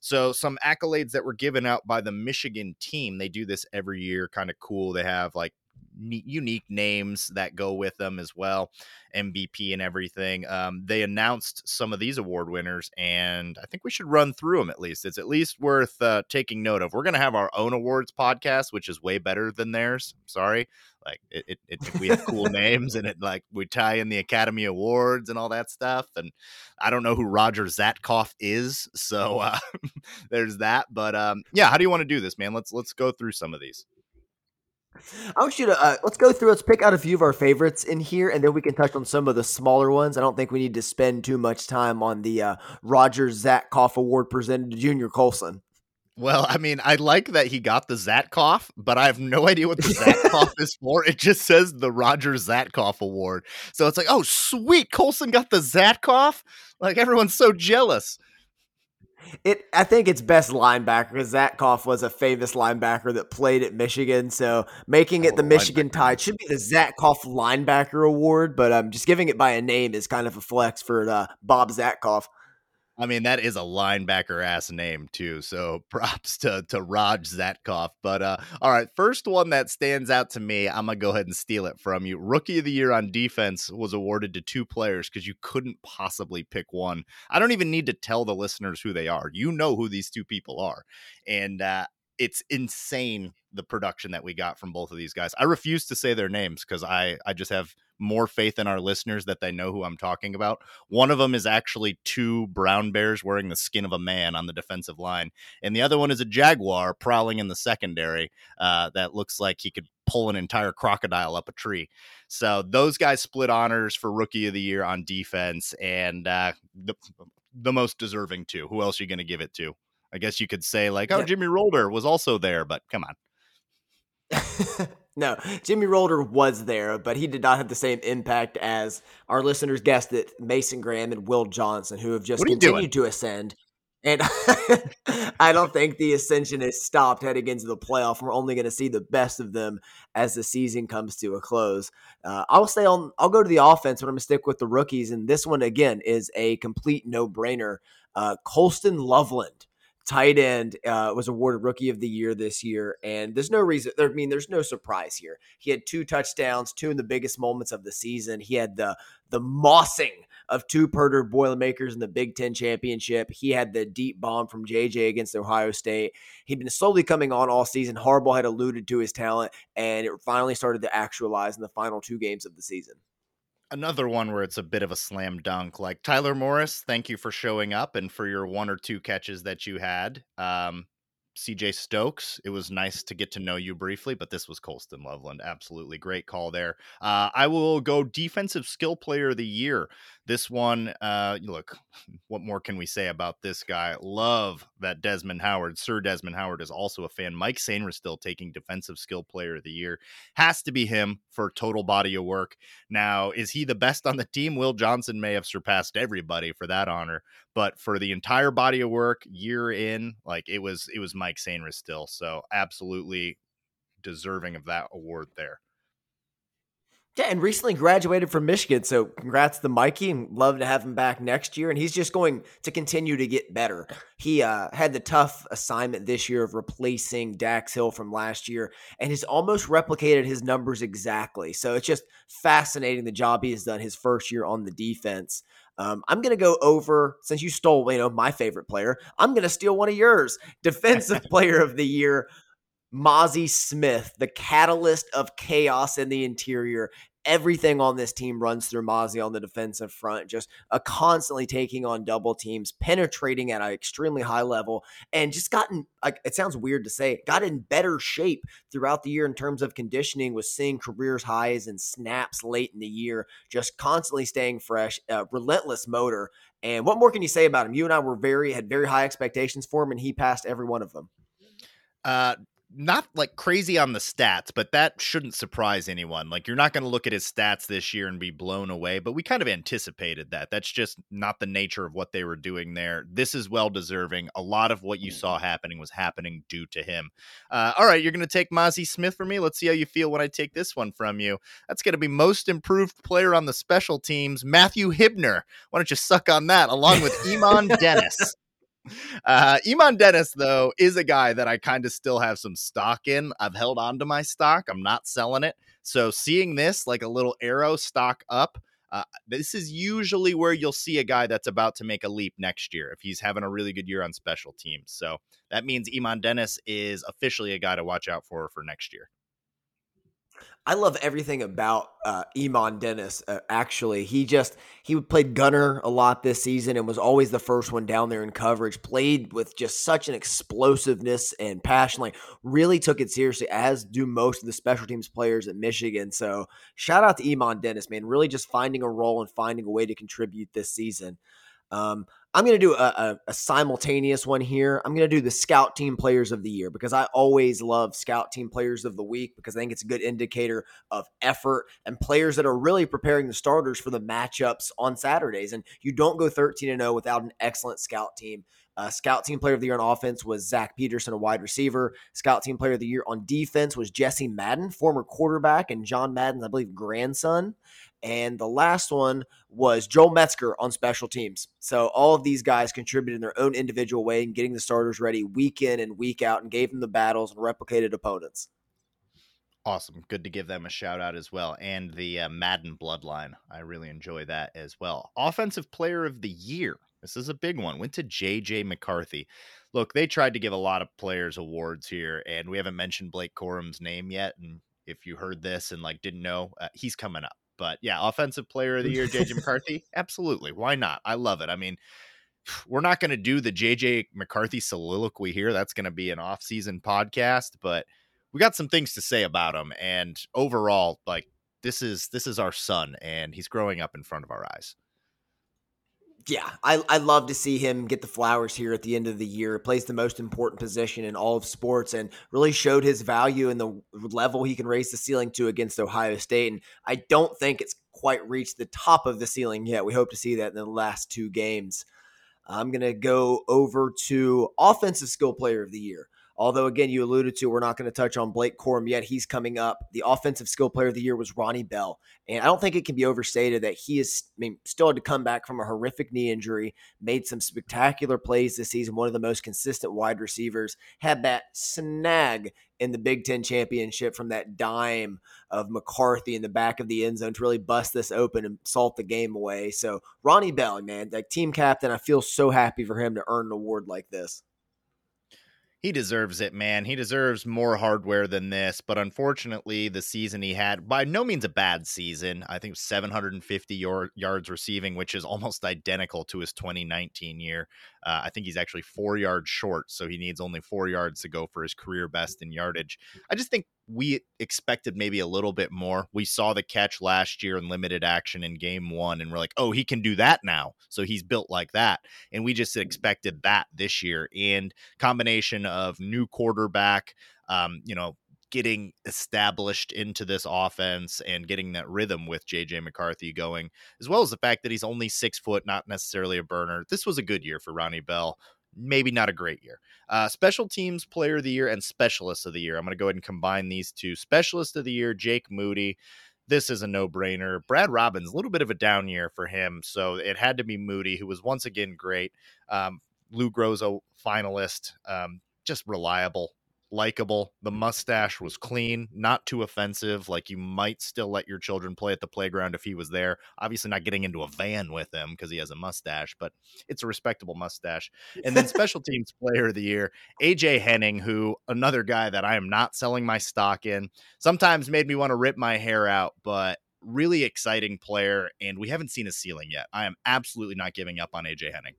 So, some accolades that were given out by the Michigan team, they do this every year, kind of cool. They have like unique names that go with them as well, MVP and everything. Um, they announced some of these award winners, and I think we should run through them at least. It's at least worth uh, taking note of. We're going to have our own awards podcast, which is way better than theirs. sorry. Like it, it, it we have cool names and it like we tie in the Academy Awards and all that stuff. And I don't know who Roger Zatkoff is, so uh, there's that. But um, yeah, how do you want to do this, man? Let's let's go through some of these. I want you to uh, let's go through. Let's pick out a few of our favorites in here, and then we can touch on some of the smaller ones. I don't think we need to spend too much time on the uh, Roger Zatkoff Award presented to Junior Colson. Well, I mean, I like that he got the Zatkoff, but I have no idea what the Zatkoff is for. It just says the Roger Zatkoff Award. So it's like, oh, sweet, Colson got the Zatkoff. Like everyone's so jealous. It, I think it's best linebacker because Zatkoff was a famous linebacker that played at Michigan. So making it oh, the Michigan Tide should be the Zatkoff Linebacker Award, but um, just giving it by a name is kind of a flex for uh, Bob Zatkoff. I mean, that is a linebacker ass name too. So props to to Raj Zatkoff. But uh, all right, first one that stands out to me, I'm gonna go ahead and steal it from you. Rookie of the year on defense was awarded to two players because you couldn't possibly pick one. I don't even need to tell the listeners who they are. You know who these two people are, and uh, it's insane the production that we got from both of these guys. I refuse to say their names because I I just have more faith in our listeners that they know who I'm talking about. One of them is actually two brown bears wearing the skin of a man on the defensive line, and the other one is a jaguar prowling in the secondary uh, that looks like he could pull an entire crocodile up a tree. So those guys split honors for rookie of the year on defense, and uh, the the most deserving too. Who else are you going to give it to? I guess you could say like, oh, yeah. Jimmy Rolder was also there, but come on. no, Jimmy Rolder was there, but he did not have the same impact as our listeners guessed it, Mason Graham and Will Johnson, who have just continued to ascend. And I don't think the ascension has stopped heading into the playoff. We're only going to see the best of them as the season comes to a close. Uh, I'll stay on. I'll go to the offense, but I'm going to stick with the rookies. And this one again is a complete no brainer. Uh, Colston Loveland tight end uh, was awarded rookie of the year this year and there's no reason i mean there's no surprise here he had two touchdowns two in the biggest moments of the season he had the the mossing of two Purdue Boilermakers in the Big Ten championship. He had the deep bomb from JJ against Ohio State. He'd been slowly coming on all season. Harbaugh had alluded to his talent, and it finally started to actualize in the final two games of the season another one where it's a bit of a slam dunk. Like Tyler Morris, thank you for showing up and for your one or two catches that you had. Um, CJ Stokes, it was nice to get to know you briefly, but this was Colston Loveland. Absolutely great call there. Uh, I will go defensive skill player of the year. This one, uh, look, what more can we say about this guy? Love that Desmond Howard, Sir Desmond Howard, is also a fan. Mike Sainristil taking defensive skill player of the year has to be him for total body of work. Now, is he the best on the team? Will Johnson may have surpassed everybody for that honor, but for the entire body of work year in, like it was, it was Mike Sainristil. So absolutely deserving of that award there. Yeah, and recently graduated from Michigan. So congrats to Mikey and love to have him back next year. And he's just going to continue to get better. He uh, had the tough assignment this year of replacing Dax Hill from last year and has almost replicated his numbers exactly. So it's just fascinating the job he has done his first year on the defense. Um, I'm going to go over since you stole, you know, my favorite player. I'm going to steal one of yours. Defensive player of the year Mazi Smith, the catalyst of chaos in the interior. Everything on this team runs through Mazi on the defensive front, just a constantly taking on double teams, penetrating at an extremely high level, and just gotten like it sounds weird to say, got in better shape throughout the year in terms of conditioning, was seeing careers highs and snaps late in the year, just constantly staying fresh, uh, relentless motor. And what more can you say about him? You and I were very had very high expectations for him, and he passed every one of them. Uh, not like crazy on the stats, but that shouldn't surprise anyone. Like you're not going to look at his stats this year and be blown away, but we kind of anticipated that. That's just not the nature of what they were doing there. This is well deserving. A lot of what you saw happening was happening due to him. Uh, all right, you're going to take Mazi Smith for me. Let's see how you feel when I take this one from you. That's going to be most improved player on the special teams, Matthew Hibner. Why don't you suck on that along with Eamonn Dennis? Uh, Eamonn Dennis, though, is a guy that I kind of still have some stock in. I've held on to my stock. I'm not selling it. So seeing this like a little arrow stock up, uh, this is usually where you'll see a guy that's about to make a leap next year if he's having a really good year on special teams. So that means Eamonn Dennis is officially a guy to watch out for for next year. I love everything about uh, Eamonn Dennis. Uh, actually, he just he played gunner a lot this season and was always the first one down there in coverage. Played with just such an explosiveness and passion. Like really took it seriously, as do most of the special teams players at Michigan. So shout out to Eamonn Dennis, man. Really just finding a role and finding a way to contribute this season. Um, I'm going to do a, a, a, simultaneous one here. I'm going to do the scout team players of the year because I always love scout team players of the week because I think it's a good indicator of effort and players that are really preparing the starters for the matchups on Saturdays. And you don't go 13 and 0 without an excellent scout team. Uh, scout team player of the year on offense was Zach Peterson, a wide receiver. Scout team player of the year on defense was Jesse Madden, former quarterback and John Madden's, I believe, grandson. And the last one was Joel Metzger on special teams. So all of these guys contributed in their own individual way in getting the starters ready week in and week out and gave them the battles and replicated opponents. Awesome. Good to give them a shout out as well. And the uh, Madden bloodline. I really enjoy that as well. Offensive player of the year. This is a big one. Went to JJ McCarthy. Look, they tried to give a lot of players awards here, and we haven't mentioned Blake Corum's name yet. And if you heard this and like didn't know, uh, he's coming up. But yeah, offensive player of the year, JJ McCarthy. Absolutely. Why not? I love it. I mean, we're not going to do the JJ McCarthy soliloquy here. That's going to be an off-season podcast, but we got some things to say about him. And overall, like this is this is our son, and he's growing up in front of our eyes yeah, I, I love to see him get the flowers here at the end of the year. Plays the most important position in all of sports and really showed his value and the level he can raise the ceiling to against Ohio State. And I don't think it's quite reached the top of the ceiling yet. We hope to see that in the last two games. I'm going to go over to Offensive Skill Player of the Year. Although, again, you alluded to, we're not going to touch on Blake Corum yet. He's coming up. The offensive skill player of the year was Ronnie Bell. And I don't think it can be overstated that he is I mean, still had to come back from a horrific knee injury, made some spectacular plays this season, one of the most consistent wide receivers, had that snag in the Big Ten championship from that dime of McCarthy in the back of the end zone to really bust this open and salt the game away. So Ronnie Bell, man, like team captain, I feel so happy for him to earn an award like this he deserves it, man. He deserves more hardware than this. But unfortunately, the season he had, by no means a bad season. I think 750 yard, yards receiving, which is almost identical to his 2019 year. Uh, I think he's actually four yards short, so he needs only four yards to go for his career best in yardage. I just think we expected maybe a little bit more. We saw the catch last year in limited action in game one, and we're like, oh, he can do that now. So he's built like that. And we just expected that this year. And combination of new quarterback, um, you know, getting established into this offense and getting that rhythm with JJ McCarthy going, as well as the fact that he's only six foot, not necessarily a burner. This was a good year for Ronnie Bell maybe not a great year. Uh, special teams player of the year and specialist of the year. I'm going to go ahead and combine these two. Specialist of the year, Jake Moody. This is a no brainer. Brad Robbins, a little bit of a down year for him. So it had to be Moody, who was once again great. Um, Lou Groza finalist, um, just reliable. Likable. The mustache was clean, not too offensive. Like you might still let your children play at the playground if he was there. Obviously, not getting into a van with him because he has a mustache, but it's a respectable mustache. And then special teams player of the year, AJ Henning, who another guy that I am not selling my stock in, sometimes made me want to rip my hair out, but really exciting player. And we haven't seen a ceiling yet. I am absolutely not giving up on AJ Henning.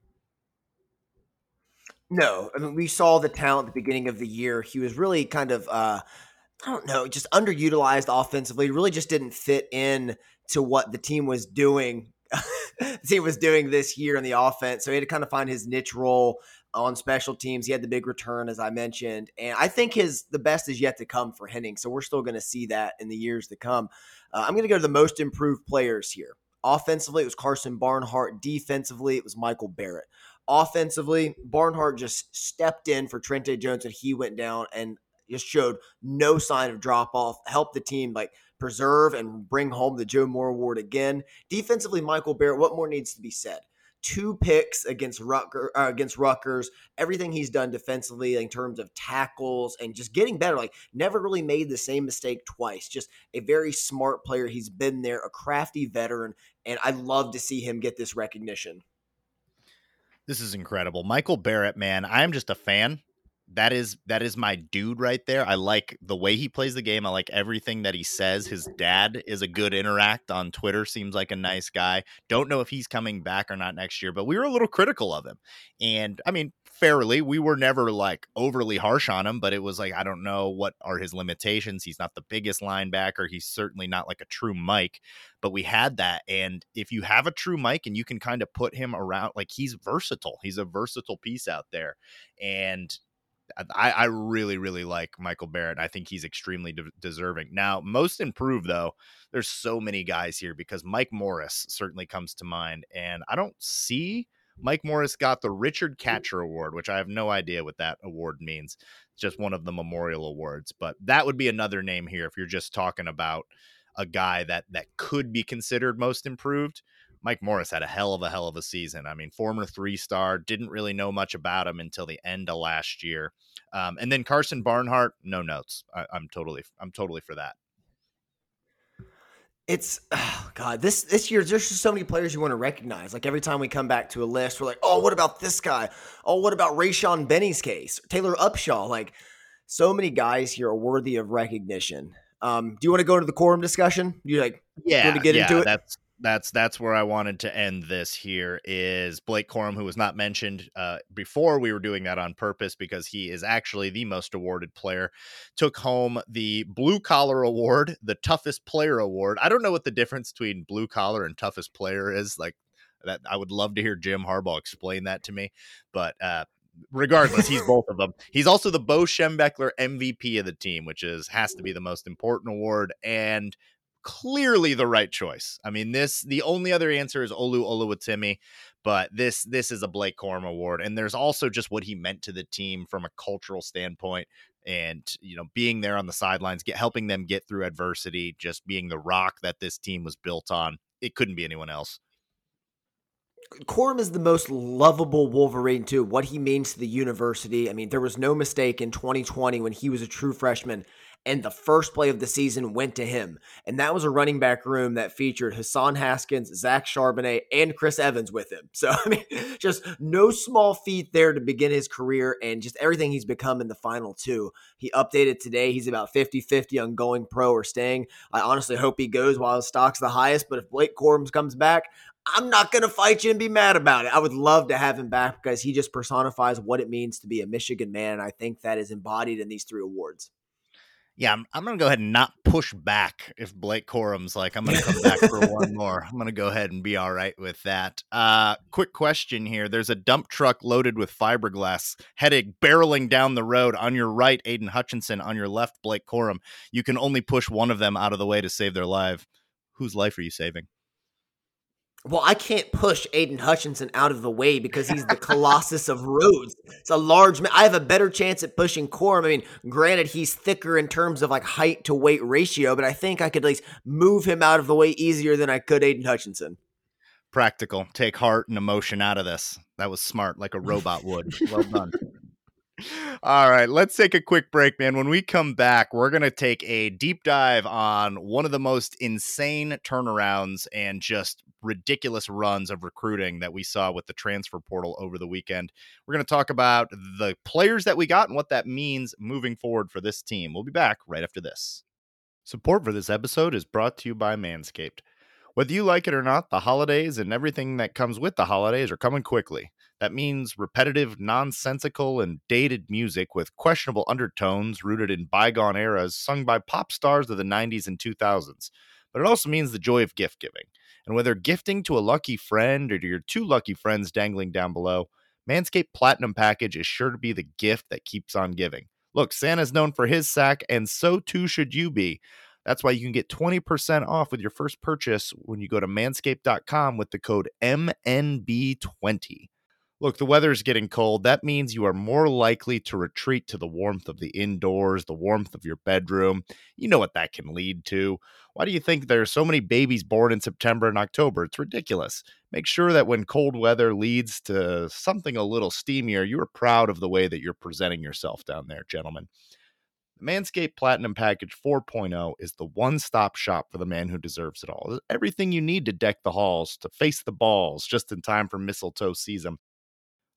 No, I mean we saw the talent at the beginning of the year. He was really kind of uh I don't know, just underutilized offensively. Really just didn't fit in to what the team was doing. the team was doing this year in the offense. So he had to kind of find his niche role on special teams. He had the big return, as I mentioned, and I think his the best is yet to come for Henning. So we're still going to see that in the years to come. Uh, I'm going to go to the most improved players here. Offensively, it was Karsen Barnhart. Defensively, it was Michael Barrett. Offensively, Barnhart just stepped in for Trente Jones and he went down and just showed no sign of drop off, helped the team like preserve and bring home the Joe Moore Award again. Defensively, Michael Barrett, what more needs to be said? Two picks against Rucker, uh, against Rutgers. Everything he's done defensively in terms of tackles and just getting better. Like never really made the same mistake twice. Just a very smart player. He's been there, a crafty veteran, and I love to see him get this recognition. This is incredible. Michael Barrett, man, I'm just a fan. That is that is my dude right there. I like the way he plays the game. I like everything that he says. His dad is a good interact on Twitter. Seems like a nice guy. Don't know if he's coming back or not next year, but we were a little critical of him. And I mean, fairly. We were never like overly harsh on him, but it was like, I don't know what are his limitations. He's not the biggest linebacker. He's certainly not like a true Mike, but we had that. And if you have a true Mike and you can kind of put him around, like he's versatile, he's a versatile piece out there. And I, I really, really like Michael Barrett. I think he's extremely de- deserving. Now, most improved, though, there's so many guys here because Mike Morris certainly comes to mind. And I don't see Mike Morris got the Richard Katcher Award, which I have no idea what that award means. It's just one of the memorial awards, but that would be another name here if you're just talking about a guy that that could be considered most improved. Mike Morris had a hell of a hell of a season. I mean, former three star, didn't really know much about him until the end of last year. Um, and then Karsen Barnhart, no notes. I, I'm totally, I'm totally for that it's oh God. This this year, there's just so many players you want to recognize. Like every time we come back to a list, we're like, oh, what about this guy? Oh, what about Rayshaun Benny's case? Taylor Upshaw. Like so many guys here are worthy of recognition. Um, do you want to go into the Corum discussion? You like yeah, want to get yeah, into it? That's that's that's where I wanted to end this here is Blake Corum, who was not mentioned uh, before. We were doing that on purpose because he is actually the most awarded player. Took home the blue collar award, the toughest player award. I don't know what the difference between blue collar and toughest player is. Like that, I would love to hear Jim Harbaugh explain that to me. But uh, regardless, he's both of them. He's also the Bo Schembechler MVP of the team, which is has to be the most important award. And clearly the right choice. I mean, this the only other answer is Olu Oluwatimi, but this this is a Blake Corum award, and there's also just what he meant to the team from a cultural standpoint, and you know, being there on the sidelines, get helping them get through adversity, just being the rock that this team was built on. It couldn't be anyone else. Corum is the most lovable Wolverine too. What he means to the university. I mean, there was no mistake in 2020 when he was a true freshman and the first play of the season went to him. And that was a running back room that featured Hassan Haskins, Zach Charbonnet, and Chris Evans with him. So, I mean, just no small feat there to begin his career and just everything he's become in the final two. He updated today. He's about 50 50 on going pro or staying. I honestly hope he goes while his stock's the highest. But if Blake Corum comes back, I'm not going to fight you and be mad about it. I would love to have him back because he just personifies what it means to be a Michigan man. And I think that is embodied in these three awards yeah, I'm, I'm going to go ahead and not push back if Blake Corum's like, I'm going to come back for one more. I'm going to go ahead and be all right with that. Uh, quick question here. There's a dump truck loaded with fiberglass heading barreling down the road. On your right, Aidan Hutchinson. On your left, Blake Corum. You can only push one of them out of the way to save their life. Whose life are you saving? Well, I can't push Aidan Hutchinson out of the way because he's the Colossus of Rhodes. It's a large man. I have a better chance at pushing Corum. I mean, granted, he's thicker in terms of like height to weight ratio, but I think I could at least move him out of the way easier than I could Aidan Hutchinson. Practical. Take heart and emotion out of this. That was smart, like a robot would. Well done. All right, let's take a quick break, man. When we come back, we're going to take a deep dive on one of the most insane turnarounds and just ridiculous runs of recruiting that we saw with the transfer portal over the weekend. We're going to talk about the players that we got and what that means moving forward for this team. We'll be back right after this. Support for this episode is brought to you by Manscaped. Whether you like it or not, the holidays and everything that comes with the holidays are coming quickly. That means repetitive, nonsensical, and dated music with questionable undertones rooted in bygone eras sung by pop stars of the 90s and 2000s. But it also means the joy of gift giving. And whether gifting to a lucky friend or to your two lucky friends dangling down below, Manscaped Platinum Package is sure to be the gift that keeps on giving. Look, Santa's known for his sack, and so too should you be. That's why you can get 20% off with your first purchase when you go to manscaped.com with the code MNB20. Look, the weather is getting cold. That means you are more likely to retreat to the warmth of the indoors, the warmth of your bedroom. You know what that can lead to. Why do you think there are so many babies born in September and October? It's ridiculous. Make sure that when cold weather leads to something a little steamier, you are proud of the way that you're presenting yourself down there, gentlemen. The Manscaped Platinum Package 4.0 is the one stop shop for the man who deserves it all. Everything you need to deck the halls, to face the balls just in time for mistletoe season.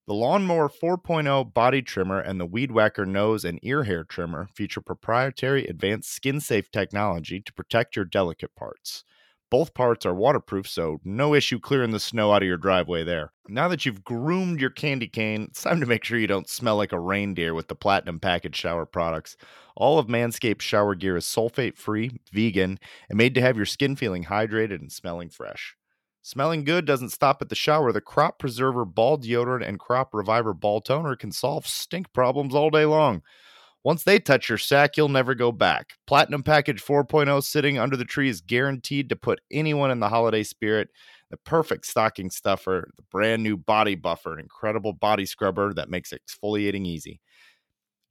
The Lawnmower 4.0 body trimmer and the Weed Whacker nose and ear hair trimmer feature proprietary advanced skin safe technology to protect your delicate parts. Both parts are waterproof, so no issue clearing the snow out of your driveway there. Now that you've groomed your candy cane, it's time to make sure you don't smell like a reindeer with the Platinum Package shower products. All of Manscaped shower gear is sulfate free, vegan, and made to have your skin feeling hydrated and smelling fresh. Smelling good doesn't stop at the shower. The Crop Preserver Ball Deodorant and Crop Reviver Ball Toner can solve stink problems all day long. Once they touch your sack, you'll never go back. Platinum Package 4.0 sitting under the tree is guaranteed to put anyone in the holiday spirit. The perfect stocking stuffer, the brand new body buffer, an incredible body scrubber that makes exfoliating easy.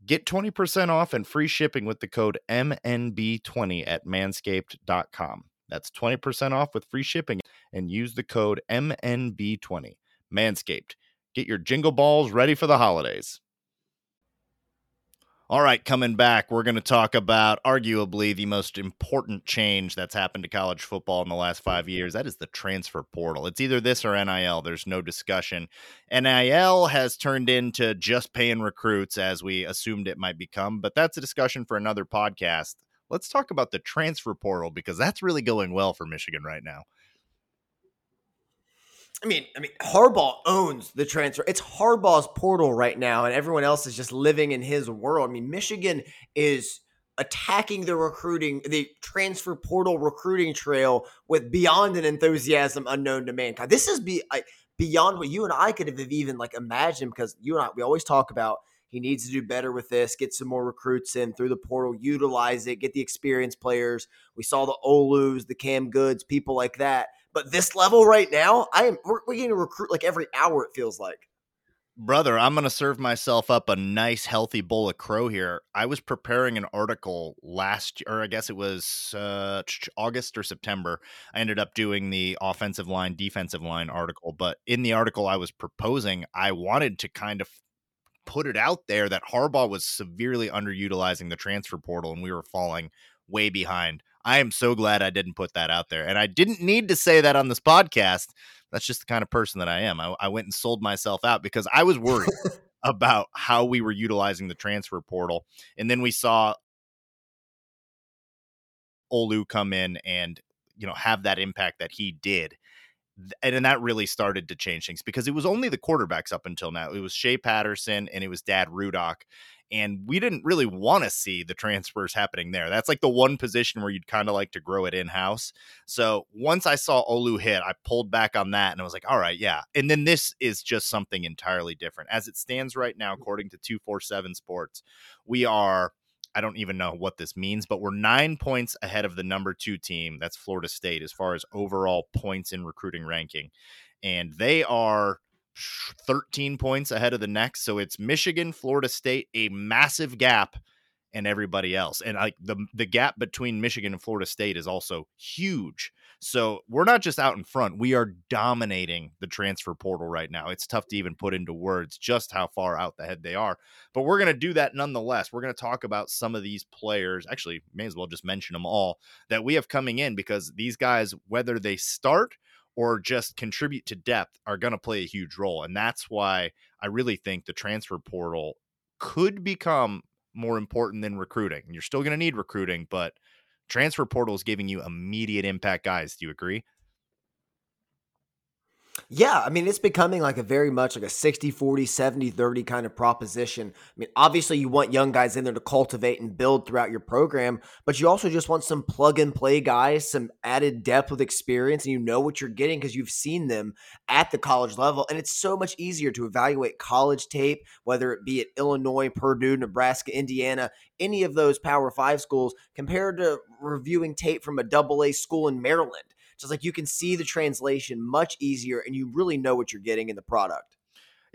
Get 20% off and free shipping with the code MNB20 at manscaped.com. That's 20% off with free shipping and use the code MNB20. Manscaped. Get your jingle balls ready for the holidays. All right, coming back, we're going to talk about arguably the most important change that's happened to college football in the last five years. That is the transfer portal. It's either this or NIL. There's no discussion. NIL has turned into just paying recruits as we assumed it might become, but that's a discussion for another podcast. Let's talk about the transfer portal because that's really going well for Michigan right now. I mean, I mean, Harbaugh owns the transfer. It's Harbaugh's portal right now, and everyone else is just living in his world. I mean, Michigan is attacking the recruiting, the transfer portal recruiting trail with beyond an enthusiasm unknown to mankind. This is be I, beyond what you and I could have even like imagined because you and I we always talk about he needs to do better with this, get some more recruits in through the portal, utilize it, get the experienced players. We saw the Olus, the Cam Goodes, people like that. But this level right now, I am we're, we're getting to recruit like every hour. It feels like. Brother, I'm going to serve myself up a nice, healthy bowl of crow here. I was preparing an article last, or I guess it was uh, August or September. I ended up doing the offensive line, defensive line article. But in the article I was proposing, I wanted to kind of put it out there that Harbaugh was severely underutilizing the transfer portal and we were falling way behind. I am so glad I didn't put that out there. And I didn't need to say that on this podcast. That's just the kind of person that I am. I, I went and sold myself out because I was worried about how we were utilizing the transfer portal. And then we saw Olu come in and, you know, have that impact that he did. And, and that really started to change things because it was only the quarterbacks up until now. It was Shea Patterson and it was Dad Rudock and we didn't really want to see the transfers happening there. That's like the one position where you'd kind of like to grow it in house. So once I saw Olu hit, I pulled back on that and I was like, all right, yeah. And then this is just something entirely different. As it stands right now, mm-hmm. according to 247 Sports, we are. I don't even know what this means, but we're nine points ahead of the number two team. That's Florida State as far as overall points in recruiting ranking. And they are 13 points ahead of the next. So it's Michigan, Florida State, a massive gap. and everybody else. And like the the gap between Michigan and Florida State is also huge. So we're not just out in front, we are dominating the transfer portal right now. It's tough to even put into words just how far out the head they are. But we're going to do that nonetheless. We're going to talk about some of these players. Actually, may as well just mention them all that we have coming in because these guys whether they start or just contribute to depth are going to play a huge role. And that's why I really think the transfer portal could become more important than recruiting. You're still going to need recruiting, but transfer portal is giving you immediate impact guys. Do you agree? Yeah, I mean, it's becoming like a very much like a 60 40, 70 30 kind of proposition. I mean, obviously, you want young guys in there to cultivate and build throughout your program, but you also just want some plug and play guys, some added depth with experience, and you know what you're getting because you've seen them at the college level. And it's so much easier to evaluate college tape, whether it be at Illinois, Purdue, Nebraska, Indiana, any of those Power Five schools, compared to reviewing tape from a double A school in Maryland just like you can see the translation much easier and you really know what you're getting in the product.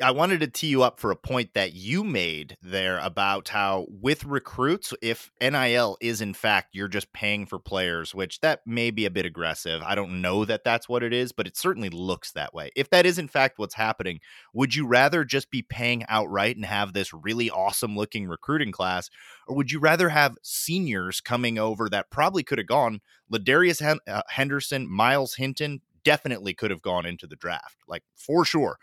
I wanted to tee you up for a point that you made there about how with recruits, if NIL is in fact you're just paying for players, which that may be a bit aggressive. I don't know that that's what it is, but it certainly looks that way. If that is in fact what's happening, would you rather just be paying outright and have this really awesome looking recruiting class, or would you rather have seniors coming over that probably could have gone? Ladarius uh, Henderson, Myles Hinton definitely could have gone into the draft, like for sure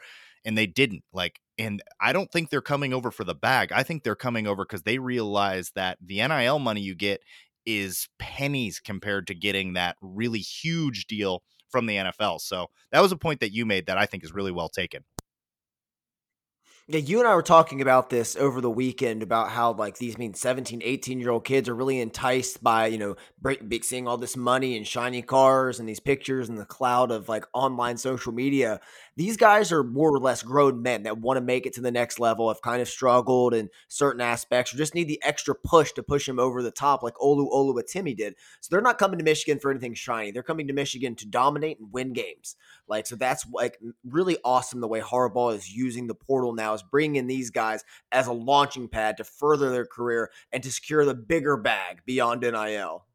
and they didn't like and i don't think they're coming over for the bag i think they're coming over because they realize that the nil money you get is pennies compared to getting that really huge deal from the nfl so that was a point that you made that i think is really well taken yeah, you and I were talking about this over the weekend about how like these mean 17, 18 year old kids are really enticed by, you know, seeing all this money and shiny cars and these pictures and the cloud of like online social media. These guys are more or less grown men that want to make it to the next level, have kind of struggled in certain aspects, or just need the extra push to push them over the top, like Olu Olu Oluwatimi did. So they're not coming to Michigan for anything shiny. They're coming to Michigan to dominate and win games. Like, so that's like really awesome the way Harbaugh is using the portal now, is bringing in these guys as a launching pad to further their career and to secure the bigger bag beyond NIL.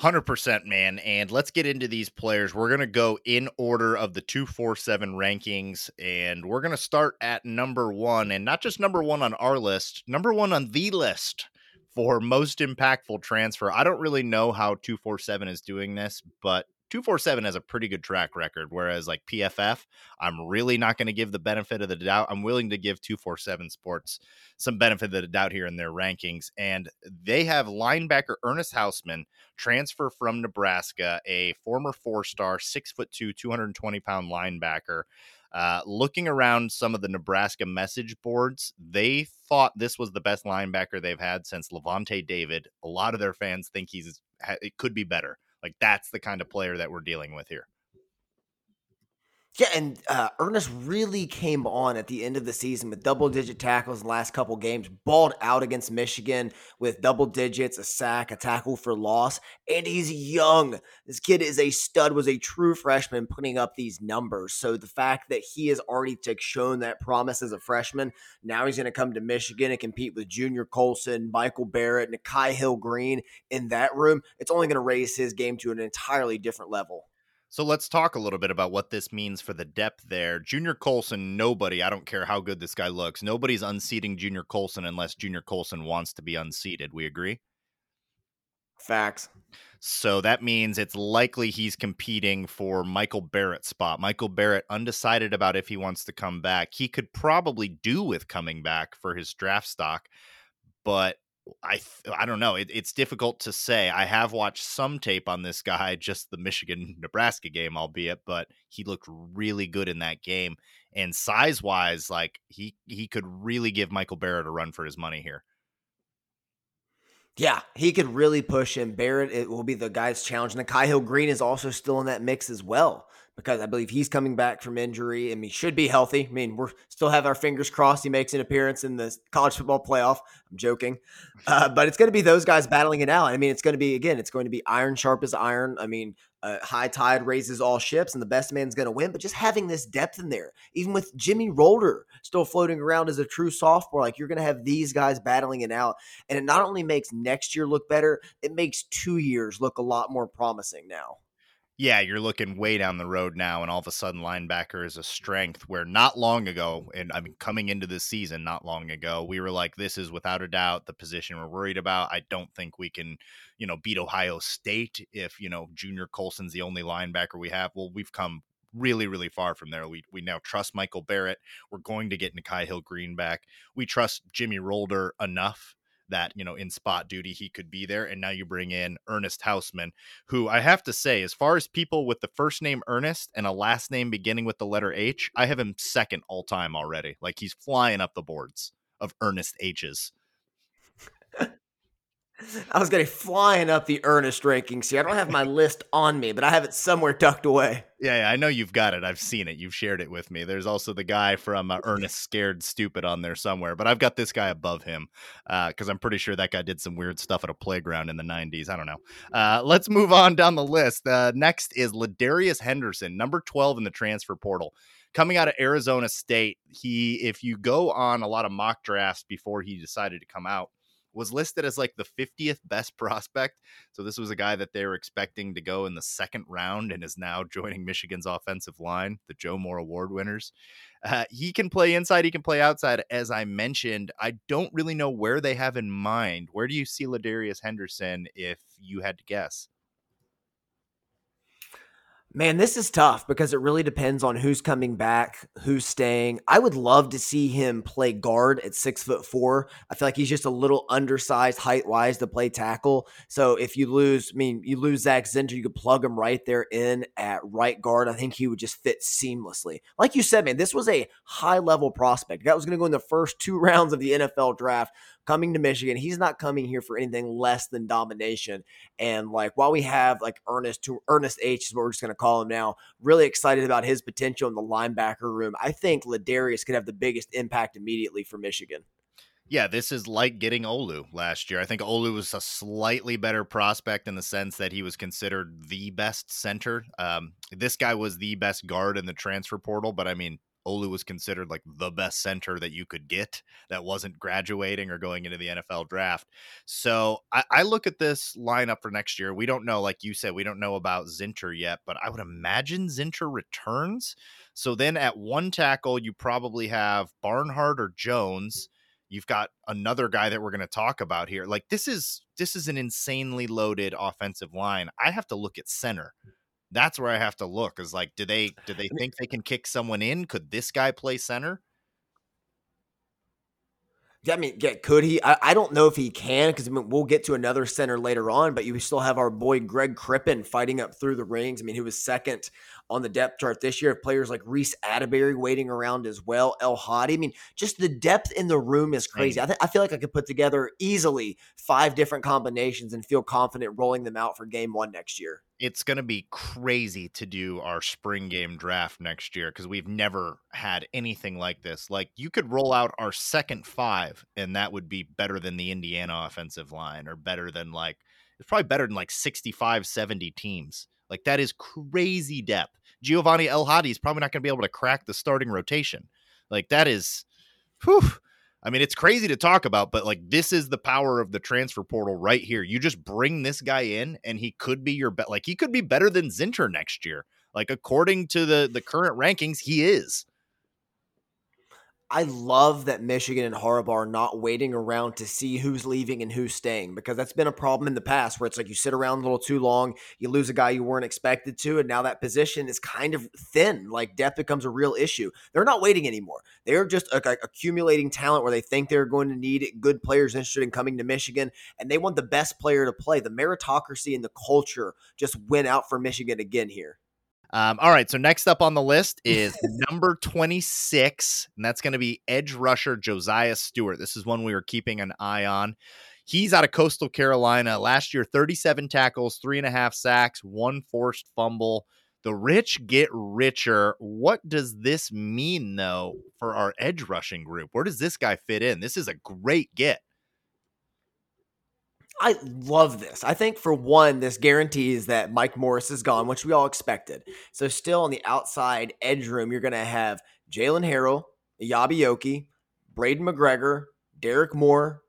100% man and let's get into these players we're going to go in order of the 247 rankings and we're going to start at number 1 and not just number 1 on our list number 1 on the list for most impactful transfer i don't really know how 247 is doing this but 247 has a pretty good track record, whereas like PFF, I'm really not going to give the benefit of the doubt. I'm willing to give 247 Sports some benefit of the doubt here in their rankings. And they have linebacker Ernest Hausmann transfer from Nebraska, a former four star, six foot two, 220 pound linebacker. Uh, looking around some of the Nebraska message boards, they thought this was the best linebacker they've had since Lavonte David. A lot of their fans think he's it could be better. Like that's the kind of player that we're dealing with here. Yeah, and uh, Ernest really came on at the end of the season with double digit tackles in the last couple games, balled out against Michigan with double digits, a sack, a tackle for loss, and he's young. This kid is a stud, was a true freshman putting up these numbers. So the fact that he has already shown that promise as a freshman, now he's going to come to Michigan and compete with Junior Colson, Michael Barrett, Nikhai Hill-Green in that room, it's only going to raise his game to an entirely different level. So let's talk a little bit about what this means for the depth there. Junior Colson, nobody, I don't care how good this guy looks, nobody's unseating Junior Colson unless Junior Colson wants to be unseated. We agree? Facts. So that means it's likely he's competing for Michael Barrett's spot. Michael Barrett undecided about if he wants to come back. He could probably do with coming back for his draft stock, but I I don't know. It, it's difficult to say. I have watched some tape on this guy, just the Michigan Nebraska game, albeit, but he looked really good in that game. And size wise, like he he could really give Michael Barrett a run for his money here. Yeah, he could really push him. Barrett it will be the guy's challenge. And Hill Green is also still in that mix as well. Because I believe he's coming back from injury and he should be healthy. I mean, we're still have our fingers crossed he makes an appearance in the college football playoff. I'm joking, uh, but it's going to be those guys battling it out. I mean, it's going to be again, it's going to be iron sharp as iron. I mean, uh, high tide raises all ships, and the best man's going to win. But just having this depth in there, even with Jimmy Rolder still floating around as a true sophomore, like you're going to have these guys battling it out, and it not only makes next year look better, it makes two years look a lot more promising now yeah, you're looking way down the road now, and all of a sudden, linebacker is a strength. Where not long ago, and I mean, coming into this season, not long ago, we were like, this is without a doubt the position we're worried about. I don't think we can, you know, beat Ohio State if you know Junior Colson's the only linebacker we have. Well, we've come really, really far from there. We we now trust Michael Barrett. We're going to get Nikhai Hill-Green back. We trust Jimmy Rolder enough that you know in spot duty he could be there and now you bring in ernest hausmann who i have to say as far as people with the first name ernest and a last name beginning with the letter h i have him second all time already. Like he's flying up the boards of ernest h's I was getting flying up the Ernest rankings here. I don't have my list on me, but I have it somewhere tucked away. Yeah, yeah, I know you've got it. I've seen it. You've shared it with me. There's also the guy from uh, Ernest Scared Stupid on there somewhere, but I've got this guy above him because uh, I'm pretty sure that guy did some weird stuff at a playground in the 90s. I don't know. Uh, let's move on down the list. Uh, next is Ladarius Henderson, number 12 in the transfer portal coming out of Arizona State, he if you go on a lot of mock drafts before he decided to come out, was listed as like the 50th best prospect. So this was a guy that they were expecting to go in the second round and is now joining Michigan's offensive line, the Joe Moore Award winners. Uh, he can play inside, he can play outside. As I mentioned, I don't really know where they have in mind. Where do you see Ladarius Henderson if you had to guess? Man, this is tough because it really depends on who's coming back, who's staying. I would love to see him play guard at six foot four. I feel like he's just a little undersized height wise to play tackle. So if you lose, I mean, you lose Zach Zinter, you could plug him right there in at right guard. I think he would just fit seamlessly. Like you said, man, this was a high level prospect. That was going to go in the first two rounds of the NFL draft coming to Michigan. He's not coming here for anything less than domination. And like while we have like Ernest to Ernest H is what we're just gonna call him now, really excited about his potential in the linebacker room. I think Ladarius could have the biggest impact immediately for Michigan. Yeah, this is like getting Olu last year. I think Olu was a slightly better prospect in the sense that he was considered the best center. Um, this guy was the best guard in the transfer portal, but I mean, Olu was considered like the best center that you could get that wasn't graduating or going into the NFL draft. So I, I, look at this lineup for next year. We don't know, like you said, we don't know about Zinter yet, but I would imagine Zinter returns. So then at one tackle, you probably have Barnhart or Jones. You've got another guy that we're going to talk about here. Like this is this is an insanely loaded offensive line. I have to look at center that's where I have to look. Is like, do they do they think they can kick someone in? Could this guy play center? I mean, yeah, could he? I, I don't know if he can because I mean, we'll get to another center later on. But you still have our boy Greg Crippen fighting up through the rings. I mean, he was second on the depth chart this year. Players like Reece Atteberry waiting around as well. El Hadi. I mean, just the depth in the room is crazy. I, th- I feel like I could put together easily five different combinations and feel confident rolling them out for game one next year it's going to be crazy to do our spring game draft next year because we've never had anything like this. Like you could roll out our second five, and that would be better than the Indiana offensive line, or better than like it's probably better than like 65, 70 teams. Like that is crazy depth. Giovanni El Hadi is probably not going to be able to crack the starting rotation. Like that is, whew, I mean, it's crazy to talk about, but like this is the power of the transfer portal right here. You just bring this guy in, and he could be your bet. Like he could be better than Zinter next year. Like according to the the current rankings, he is. I love that Michigan and Harbaugh are not waiting around to see who's leaving and who's staying because that's been a problem in the past where it's like you sit around a little too long, you lose a guy you weren't expected to, and now that position is kind of thin. Like depth becomes a real issue. They're not waiting anymore. They're just uh, accumulating talent where they think they're going to need good players interested in coming to Michigan, and they want the best player to play. The meritocracy and the culture just went out for Michigan again here. Um, all right, so next up on the list is number 26, and that's going to be edge rusher Josiah Stewart. This is one we were keeping an eye on. He's out of Coastal Carolina. Last year, 37 tackles, three and a half sacks, one forced fumble, The rich get richer. What does this mean, though, for our edge rushing group? Where does this guy fit in? This is a great get. I love this. I think for one, this guarantees that Mike Morris is gone, which we all expected. So still on the outside edge room, you're going to have Jaylen Harrell, Yabi Braiden McGregor, Derrick Moore,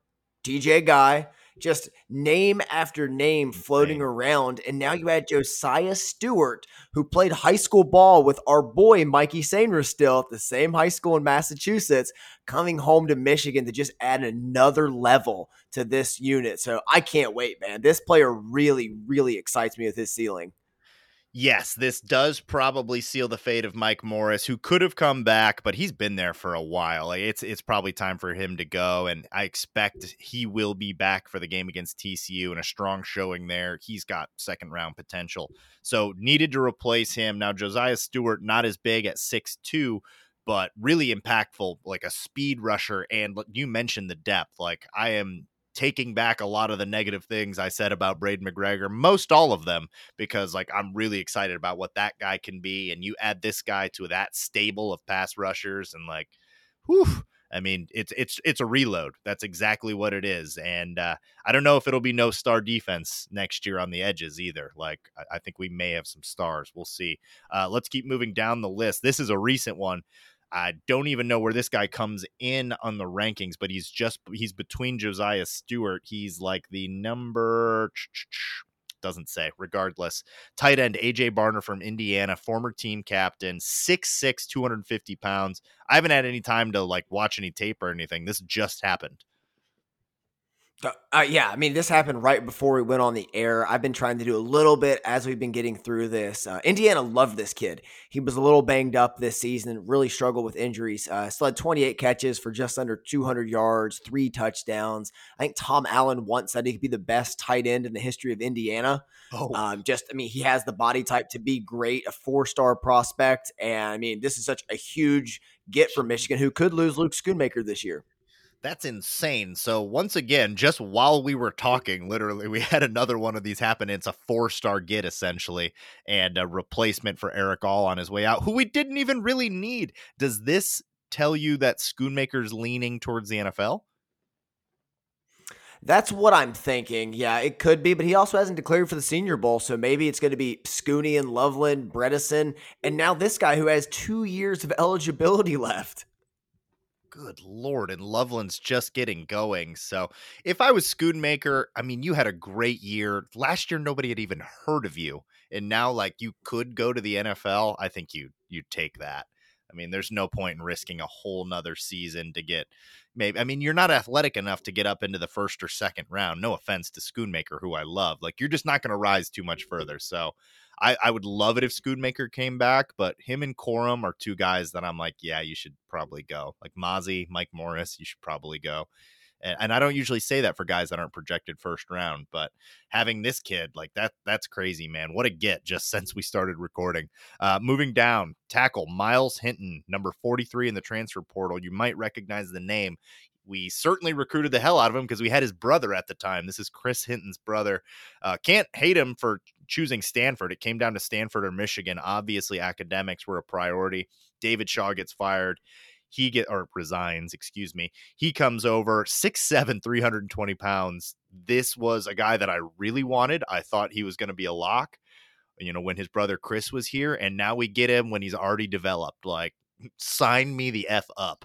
TJ Guy, just name after name floating around. And now you add Josiah Stewart, who played high school ball with our boy Mikey Sainristil at the same high school in Massachusetts, coming home to Michigan to just add another level to this unit. So I can't wait, man. This player really, really excites me with his ceiling yes, this does probably seal the fate of Mike Morris, who could have come back, but he's been there for a while. It's it's probably time for him to go, and I expect he will be back for the game against TCU and a strong showing there. He's got second round potential, so needed to replace him. Now Josiah Stewart not as big at six two. But really impactful, like a speed rusher. And you mentioned the depth. Like, I am taking back a lot of the negative things I said about Braiden McGregor, most all of them, because like I'm really excited about what that guy can be. And you add this guy to that stable of pass rushers and like, whew, I mean, it's it's it's a reload. That's exactly what it is. And uh, I don't know if it'll be no star defense next year on the edges either. Like I, I think we may have some stars. We'll see. Uh, let's keep moving down the list. This is a recent one. I don't even know where this guy comes in on the rankings, but he's just he's between Josiah Stewart. He's like the number doesn't say. Regardless, tight end AJ Barner from Indiana, former team captain, 6'6", 250 pounds. I haven't had any time to like watch any tape or anything. This just happened. Uh, yeah, I mean, this happened right before we went on the air. I've been trying to do a little bit as we've been getting through this. Uh, Indiana loved this kid. He was a little banged up this season, really struggled with injuries. Uh, still had 28 catches for just under 200 yards, three touchdowns. I think Tom Allen once said he could be the best tight end in the history of Indiana. Oh. Um, just, I mean, he has the body type to be great, a four star prospect. And I mean, this is such a huge get for Michigan, who could lose Luke Schoonmaker this year. That's insane. So once again, just while we were talking, literally, we had another one of these happen. It's a four-star get essentially, and a replacement for Erick All on his way out, who we didn't even really need. Does this tell you that Schoonmaker's leaning towards the NFL? That's what I'm thinking. Yeah, it could be, but he also hasn't declared for the Senior Bowl, so maybe it's going to be Scooney and Loveland, Bredeson, and now this guy who has two years of eligibility left good lord and loveland's just getting going so if i was schoonmaker i mean you had a great year. Last year nobody had even heard of you and now like you could go to the nfl i think you you'd take that. I mean there's no point in risking a whole nother season to get maybe i mean you're not athletic enough to get up into the first or second round. No offense to schoonmaker who i love like you're just not going to rise too much further so I, I would love it if Schoonmaker came back, but him and Corum are two guys that I'm like, yeah, you should probably go. Like Mazi, Mike Morris, you should probably go. And, and I don't usually say that for guys that aren't projected first round, but having this kid like that, that's crazy, man. What a get just since we started recording. Uh, moving down, tackle Myles Hinton, number 43 in the transfer portal. You might recognize the name we certainly recruited the hell out of him because we had his brother at the time. This is Chris Hinton's brother. Uh, can't hate him for choosing Stanford. It came down to Stanford or Michigan. Obviously, academics were a priority. David Shaw gets fired. He get or resigns, excuse me. He comes over, six seven, 320 pounds. This was a guy that I really wanted. I thought he was going to be a lock, you know, when his brother Chris was here. And now we get him when he's already developed. Like, sign me the F up.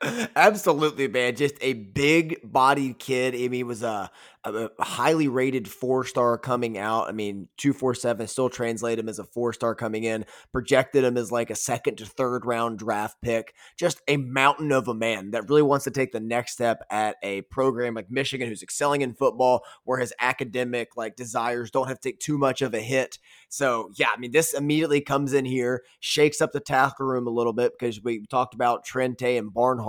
Absolutely, man. Just a big bodied kid. I mean, was a, a highly rated four star coming out. I mean, 247 still translate him as a four star coming in, projected him as like a second to third round draft pick. Just a mountain of a man that really wants to take the next step at a program like Michigan, who's excelling in football, where his academic like desires don't have to take too much of a hit. So, yeah, I mean, this immediately comes in here, shakes up the tackle room a little bit because we talked about Trente and Barnhart.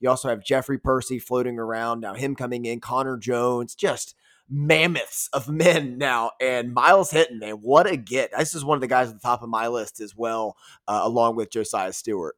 You also have Jeffrey Persi floating around. Now, him coming in, Connor Jones, just mammoths of men now. And Myles Hinton, man, what a get. This is one of the guys at the top of my list as well, uh, along with Josaiah Stewart.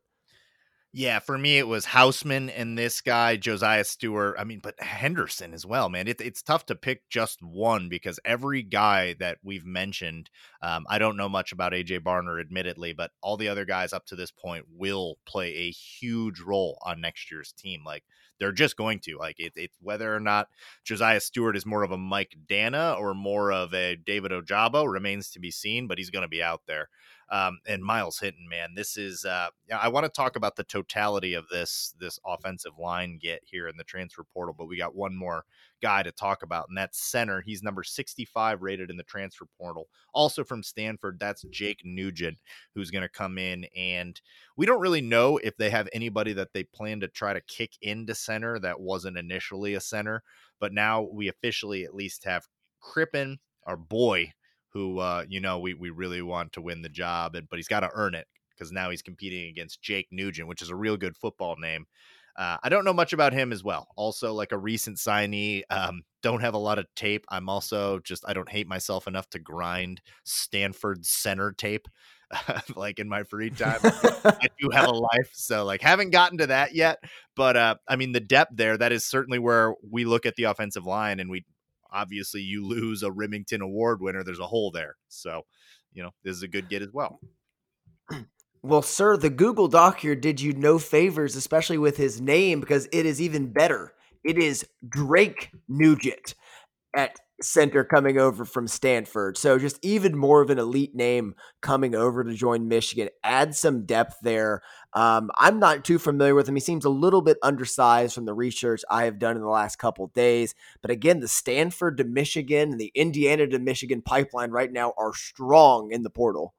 Yeah, for me it was Hausmann and this guy Josaiah Stewart. I mean, but Henderson as well, man. It, it's tough to pick just one because every guy that we've mentioned, um, I don't know much about AJ Barner, admittedly, but all the other guys up to this point will play a huge role on next year's team. Like they're just going to. Like it, it's whether or not Josaiah Stewart is more of a Mike Danna or more of a David Ojabo remains to be seen, but he's going to be out there um, and Myles Hinton, man, this is. Uh, I want to talk about the totality of this this offensive line get here in the transfer portal, but we got one more guy to talk about, and that's center. He's number 65 rated in the transfer portal. Also from Stanford, that's Jake Nugent, who's going to come in. And we don't really know if they have anybody that they plan to try to kick into center that wasn't initially a center, but now we officially at least have Crippen, our boy, who uh, you know we we really want to win the job, and but he's got to earn it because now he's competing against Jake Nugent, which is a real good football name. Uh, I don't know much about him as well. Also, like a recent signee, um, don't have a lot of tape. I'm also just I don't hate myself enough to grind Stanford center tape. like in my free time, I do have a life, so like haven't gotten to that yet. But uh, I mean, the depth there that is certainly where we look at the offensive line, and we obviously you lose a Remington Award winner, there's a hole there. So, you know, this is a good get as well. Well, sir, the Google Doc here did you no favors, especially with his name, because it is even better. It is Drake Nugent at center coming over from Stanford. So just even more of an elite name coming over to join Michigan. Add some depth there. Um, I'm not too familiar with him. He seems a little bit undersized from the research I have done in the last couple days. But again, the Stanford to Michigan and the Indiana to Michigan pipeline right now are strong in the portal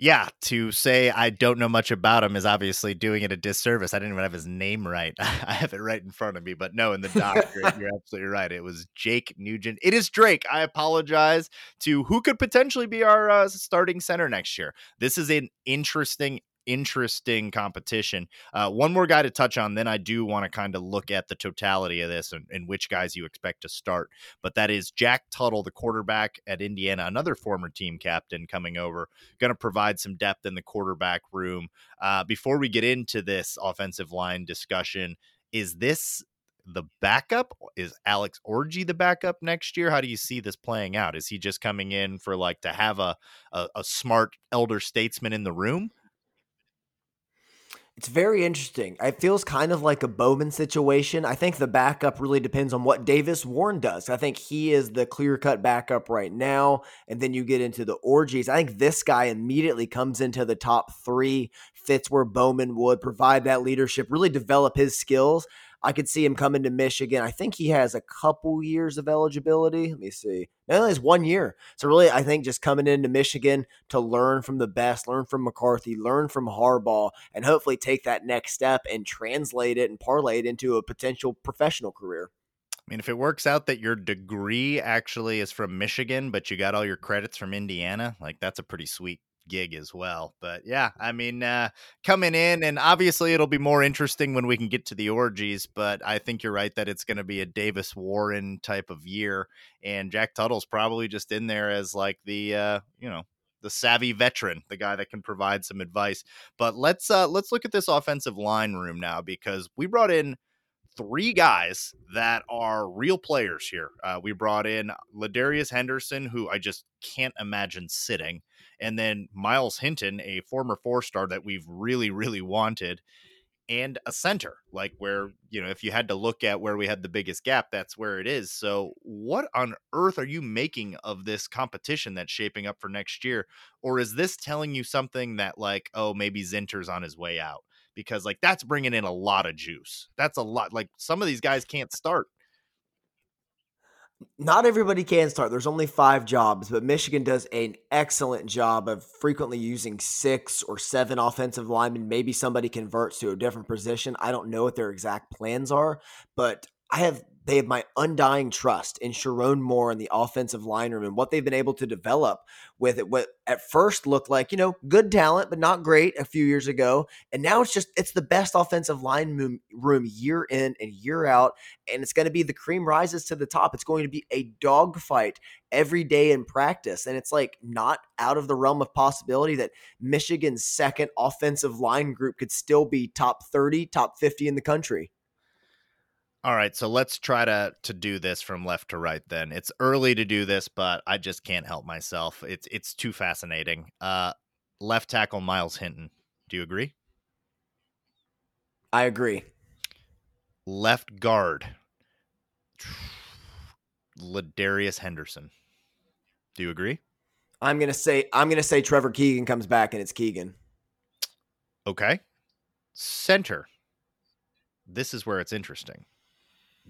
yeah, to say I don't know much about him is obviously doing it a disservice. I didn't even have his name right. I have it right in front of me, but no, in the doc, you're, you're, absolutely right. It was Jake Nugent. It is Drake. I apologize to who could potentially be our uh, starting center next year. This is an interesting interesting competition. Uh, one more guy to touch on, then I do want to kind of look at the totality of this and, and, which guys you expect to start. But that is Jack Tuttle, the quarterback at Indiana, another former team captain coming over, going to provide some depth in the quarterback room. Uh, before we get into this offensive line discussion, is this the backup? Is Alex Orji the backup next year? How do you see this playing out? Is he just coming in for like to have a, a, a smart elder statesman in the room? It's very interesting. It feels kind of like a Bowman situation. I think the backup really depends on what Davis Warren does. I think he is the clear cut backup right now. And then you get into the Orjis. I think this guy immediately comes into the top three, fits where Bowman would provide that leadership, really develop his skills. I could see him coming to Michigan. I think he has a couple years of eligibility. Let me see. No, it's one year. So really, I think just coming into Michigan to learn from the best, learn from McCarthy, learn from Harbaugh, and hopefully take that next step and translate it and parlay it into a potential professional career. I mean, if it works out that your degree actually is from Michigan, but you got all your credits from Indiana, like that's a pretty sweet gig as well. But yeah, I mean, uh, coming in, and obviously it'll be more interesting when we can get to the Orjis. But I think you're right that it's going to be a Davis Warren type of year, and Jack Tuttle's probably just in there as like the uh, you know the savvy veteran, the guy that can provide some advice. But let's uh, let's look at this offensive line room now because we brought in three guys that are real players here. Uh, we brought in Ladarius Henderson, who I just can't imagine sitting and then Myles Hinton, a former four star that we've really, really wanted, and a center, like where, you know, if you had to look at where we had the biggest gap, that's where it is. So, what on earth are you making of this competition that's shaping up for next year? Or is this telling you something that, like, oh, maybe Zinter's on his way out? Because, like, that's bringing in a lot of juice. That's a lot. Like, some of these guys can't start not everybody can start. There's only five jobs, but Michigan does an excellent job of frequently using six or seven offensive linemen. Maybe somebody converts to a different position. I don't know what their exact plans are, but I have they have my undying trust in Sherrone Moore and the offensive line room and what they've been able to develop with it. What at first looked like, you know, good talent, but not great a few years ago. And now it's just, it's the best offensive line room year in and year out. And it's going to be the cream rises to the top. It's going to be a dogfight every day in practice. And it's like not out of the realm of possibility that Michigan's second offensive line group could still be top 30, top 50 in the country. All right, so let's try to to do this from left to right then. It's early to do this, but I just can't help myself. It's it's too fascinating. Uh left tackle Myles Hinton. Do you agree? I agree. Left guard Ladarius Henderson. Do you agree? I'm gonna say I'm gonna say Trevor Keegan comes back and it's Keegan. Okay. Center. This is where it's interesting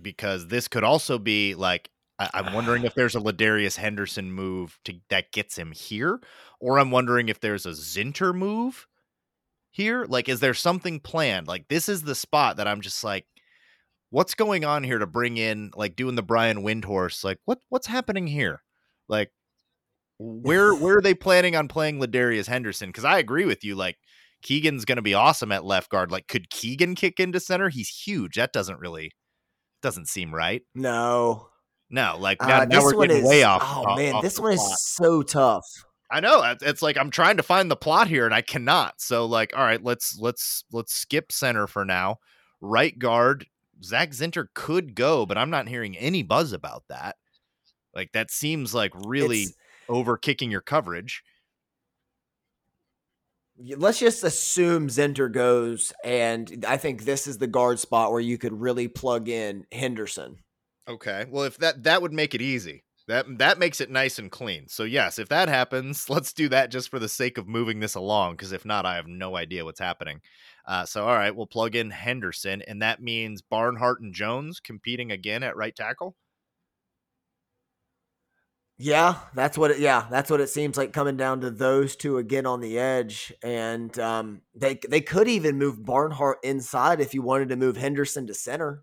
because this could also be like I, am wondering if there's a Ladarius Henderson move to that gets him here, or I'm wondering if there's a Zinter move here. Like, is there something planned? Like, this is the spot that I'm just like, what's going on here to bring in like doing the Brian Windhorse? Like, what what's happening here? Like, where where are they planning on playing Ladarius Henderson? Because I agree with you. Like, Keegan's going to be awesome at left guard. Like, could Keegan kick into center? He's huge. That doesn't really doesn't seem right. No. No, like now, uh, now we're getting is, way off. Oh man, off this one plot. is so tough. I know. It's like I'm trying to find the plot here and I cannot. So like, all right, let's let's let's skip center for now. Right guard, Zach Zinter could go, but I'm not hearing any buzz about that. Like that seems like really it's, over kicking your coverage let's just assume Zinter goes, and I think this is the guard spot where you could really plug in Henderson. Okay, well, if that that would make it easy. That that makes it nice and clean. So yes, if that happens, let's do that just for the sake of moving this along. Because if not, I have no idea what's happening. Uh, so all right, we'll plug in Henderson, and that means Barnhart and Jones competing again at right tackle. Yeah, that's what it. Yeah, that's what it seems like coming down to those two again on the edge, and um, they they could even move Barnhart inside if you wanted to move Henderson to center.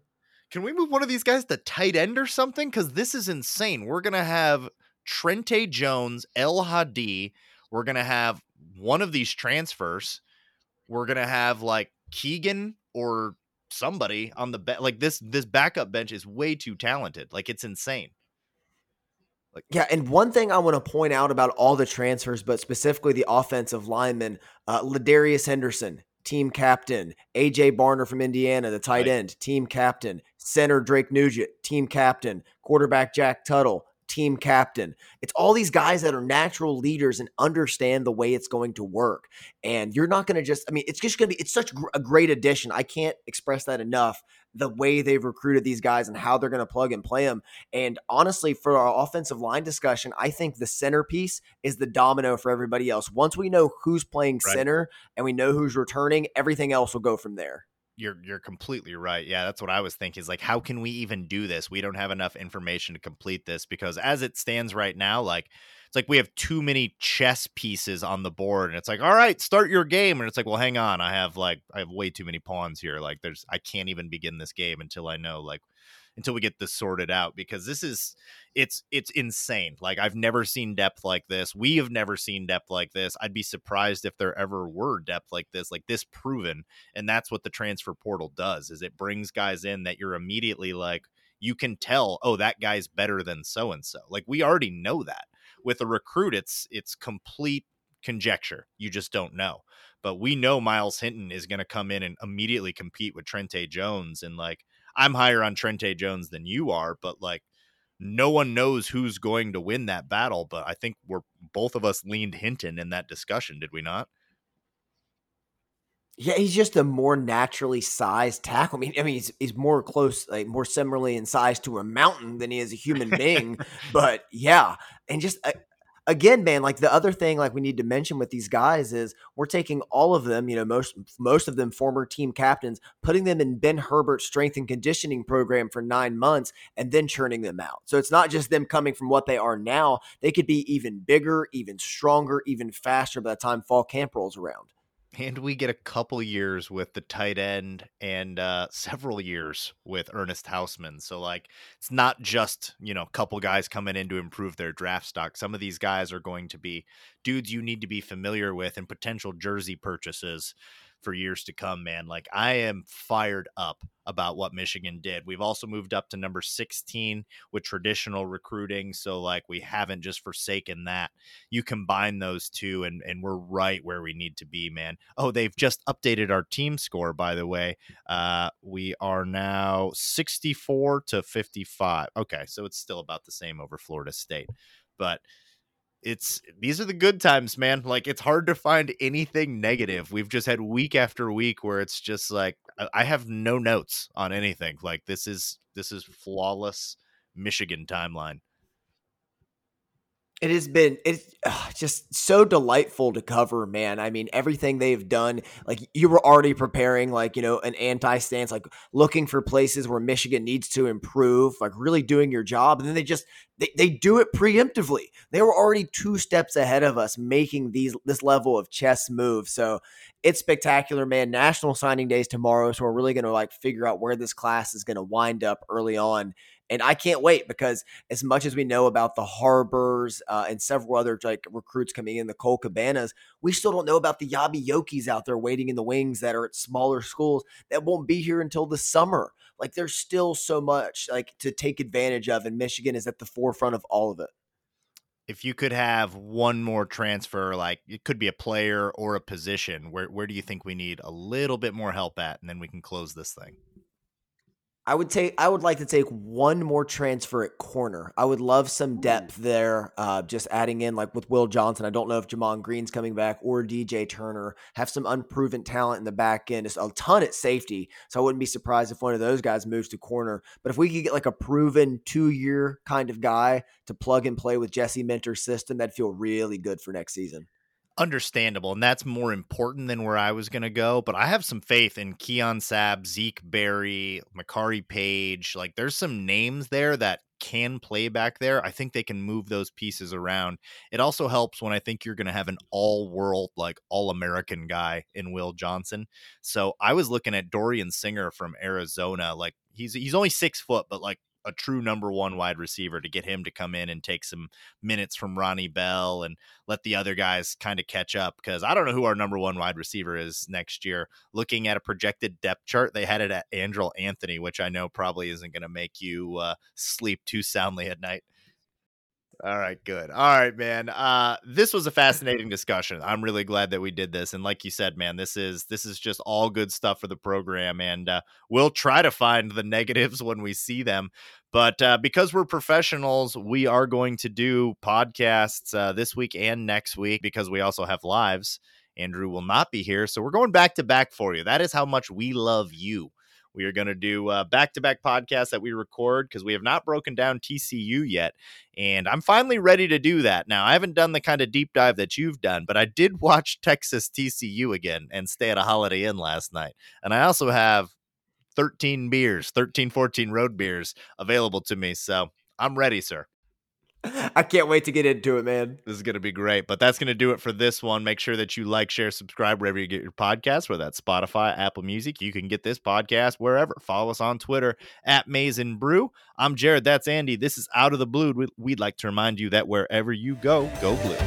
Can we move one of these guys to tight end or something? Because this is insane. We're gonna have Trente Jones, El Hadi. We're gonna have one of these transfers. We're gonna have like Keegan or somebody on the be- like this. This backup bench is way too talented. Like it's insane. Like, yeah, and one thing I want to point out about all the transfers, but specifically the offensive linemen, uh, Ladarius Henderson, team captain, AJ Barner from Indiana, the tight right. end, team captain, center Drake Nugent, team captain, quarterback Jack Tuttle, team captain. It's all these guys that are natural leaders and understand the way it's going to work. And you're not going to just, I mean, it's just going to be, it's such a great addition. I can't express that enough the way they've recruited these guys and how they're going to plug and play them. And honestly, for our offensive line discussion, I think the centerpiece is the domino for everybody else. Once we know who's playing right. center and we know who's returning, everything else will go from there. You're you're completely right. Yeah, that's what I was thinking. Is like, how can we even do this? We don't have enough information to complete this because as it stands right now, like it's like we have too many chess pieces on the board and it's like all right start your game and it's like well hang on i have like i have way too many pawns here like there's i can't even begin this game until i know like until we get this sorted out because this is it's it's insane like i've never seen depth like this we have never seen depth like this i'd be surprised if there ever were depth like this like this proven and that's what the transfer portal does is it brings guys in that you're immediately like you can tell oh that guy's better than so and so like we already know that with a recruit, it's it's complete conjecture. You just don't know. But we know Myles Hinton is going to come in and immediately compete with Trente Jones. And like, I'm higher on Trente Jones than you are, but like, no one knows who's going to win that battle. But I think we're both of us leaned Hinton in that discussion, did we not? Yeah, he's just a more naturally sized tackle. I mean, I mean, he's, he's more close, like more similarly in size to a mountain than he is a human being. but yeah, and just uh, again, man, like the other thing, like we need to mention with these guys is we're taking all of them, you know, most most of them former team captains, putting them in Ben Herbert's strength and conditioning program for nine months, and then churning them out. So it's not just them coming from what they are now; they could be even bigger, even stronger, even faster by the time fall camp rolls around. And we get a couple years with the tight end and uh, several years with Ernest Hausmann. So like it's not just, you know, a couple guys coming in to improve their draft stock. Some of these guys are going to be dudes you need to be familiar with and potential jersey purchases for years to come, man. Like I am fired up about what Michigan did. We've also moved up to number 16 with traditional recruiting. So like we haven't just forsaken that. You combine those two and and we're right where we need to be, man. Oh, they've just updated our team score, by the way. Uh we are now 64 to 55. Okay, so it's still about the same over Florida State. But it's these are the good times, man. Like it's hard to find anything negative. We've just had week after week where it's just like I have no notes on anything. Like this is this is flawless Michigan timeline. It has been it's ugh, just so delightful to cover, man. I mean, everything they've done, like you were already preparing, like you know, an anti-stance, like looking for places where Michigan needs to improve, like really doing your job, and then they just they, they do it preemptively. They were already two steps ahead of us, making these this level of chess move. So it's spectacular, man. National signing days tomorrow, so we're really going to like figure out where this class is going to wind up early on and I can't wait because as much as we know about the Harbors uh, and several other like recruits coming in, the Cole Cabanas, we still don't know about the Yabi Yokis out there waiting in the wings that are at smaller schools that won't be here until the summer. Like there's still so much like to take advantage of, and Michigan is at the forefront of all of it. If you could have one more transfer, like it could be a player or a position, where where do you think we need a little bit more help at, and then we can close this thing? I would take. I would like to take one more transfer at corner. I would love some depth there. Uh, just adding in like with Will Johnson. I don't know if Gemon Green's coming back or DJ Turner. Have some unproven talent in the back end. Just a ton at safety. So I wouldn't be surprised if one of those guys moves to corner. But if we could get like a proven two year kind of guy to plug and play with Jesse Minter's system, that'd feel really good for next season understandable, and that's more important than where I was going to go. But I have some faith in Keon Sabb Zeke Berry, Makari Paige Like, there's some names there that can play back there. I think they can move those pieces around. It also helps when I think you're going to have an all world, like all American guy in Will Johnson. So I was looking at Dorian Singer from Arizona. Like, he's he's only six foot, but like a true number one wide receiver to get him to come in and take some minutes from Ronnie Bell and let the other guys kind of catch up. Because I don't know who our number one wide receiver is next year. Looking at a projected depth chart, they had it at Andrel Anthony, which I know probably isn't going to make you uh, sleep too soundly at night. All right, good. All right, man. Uh this was a fascinating discussion. I'm really glad that we did this and like you said, man, this is this is just all good stuff for the program and uh we'll try to find the negatives when we see them. But uh because we're professionals, we are going to do podcasts uh this week and next week because we also have lives. Andrew will not be here, so we're going back to back for you. That is how much we love you. We are going to do back to back podcasts that we record because we have not broken down TCU yet. And I'm finally ready to do that. Now, I haven't done the kind of deep dive that you've done, but I did watch Texas TCU again and stay at a Holiday Inn last night. And I also have 13 beers, 13, 14 road beers available to me. So I'm ready, sir. I can't wait to get into it, man. This is going to be great. But that's going to do it for this one. Make sure that you like, share, subscribe wherever you get your podcast, whether that's Spotify, Apple Music. You can get this podcast wherever. Follow us on Twitter at Maize and Brew. I'm Jared. That's Andy. This is Out of the Blue. We'd like to remind you that wherever you go, go blue.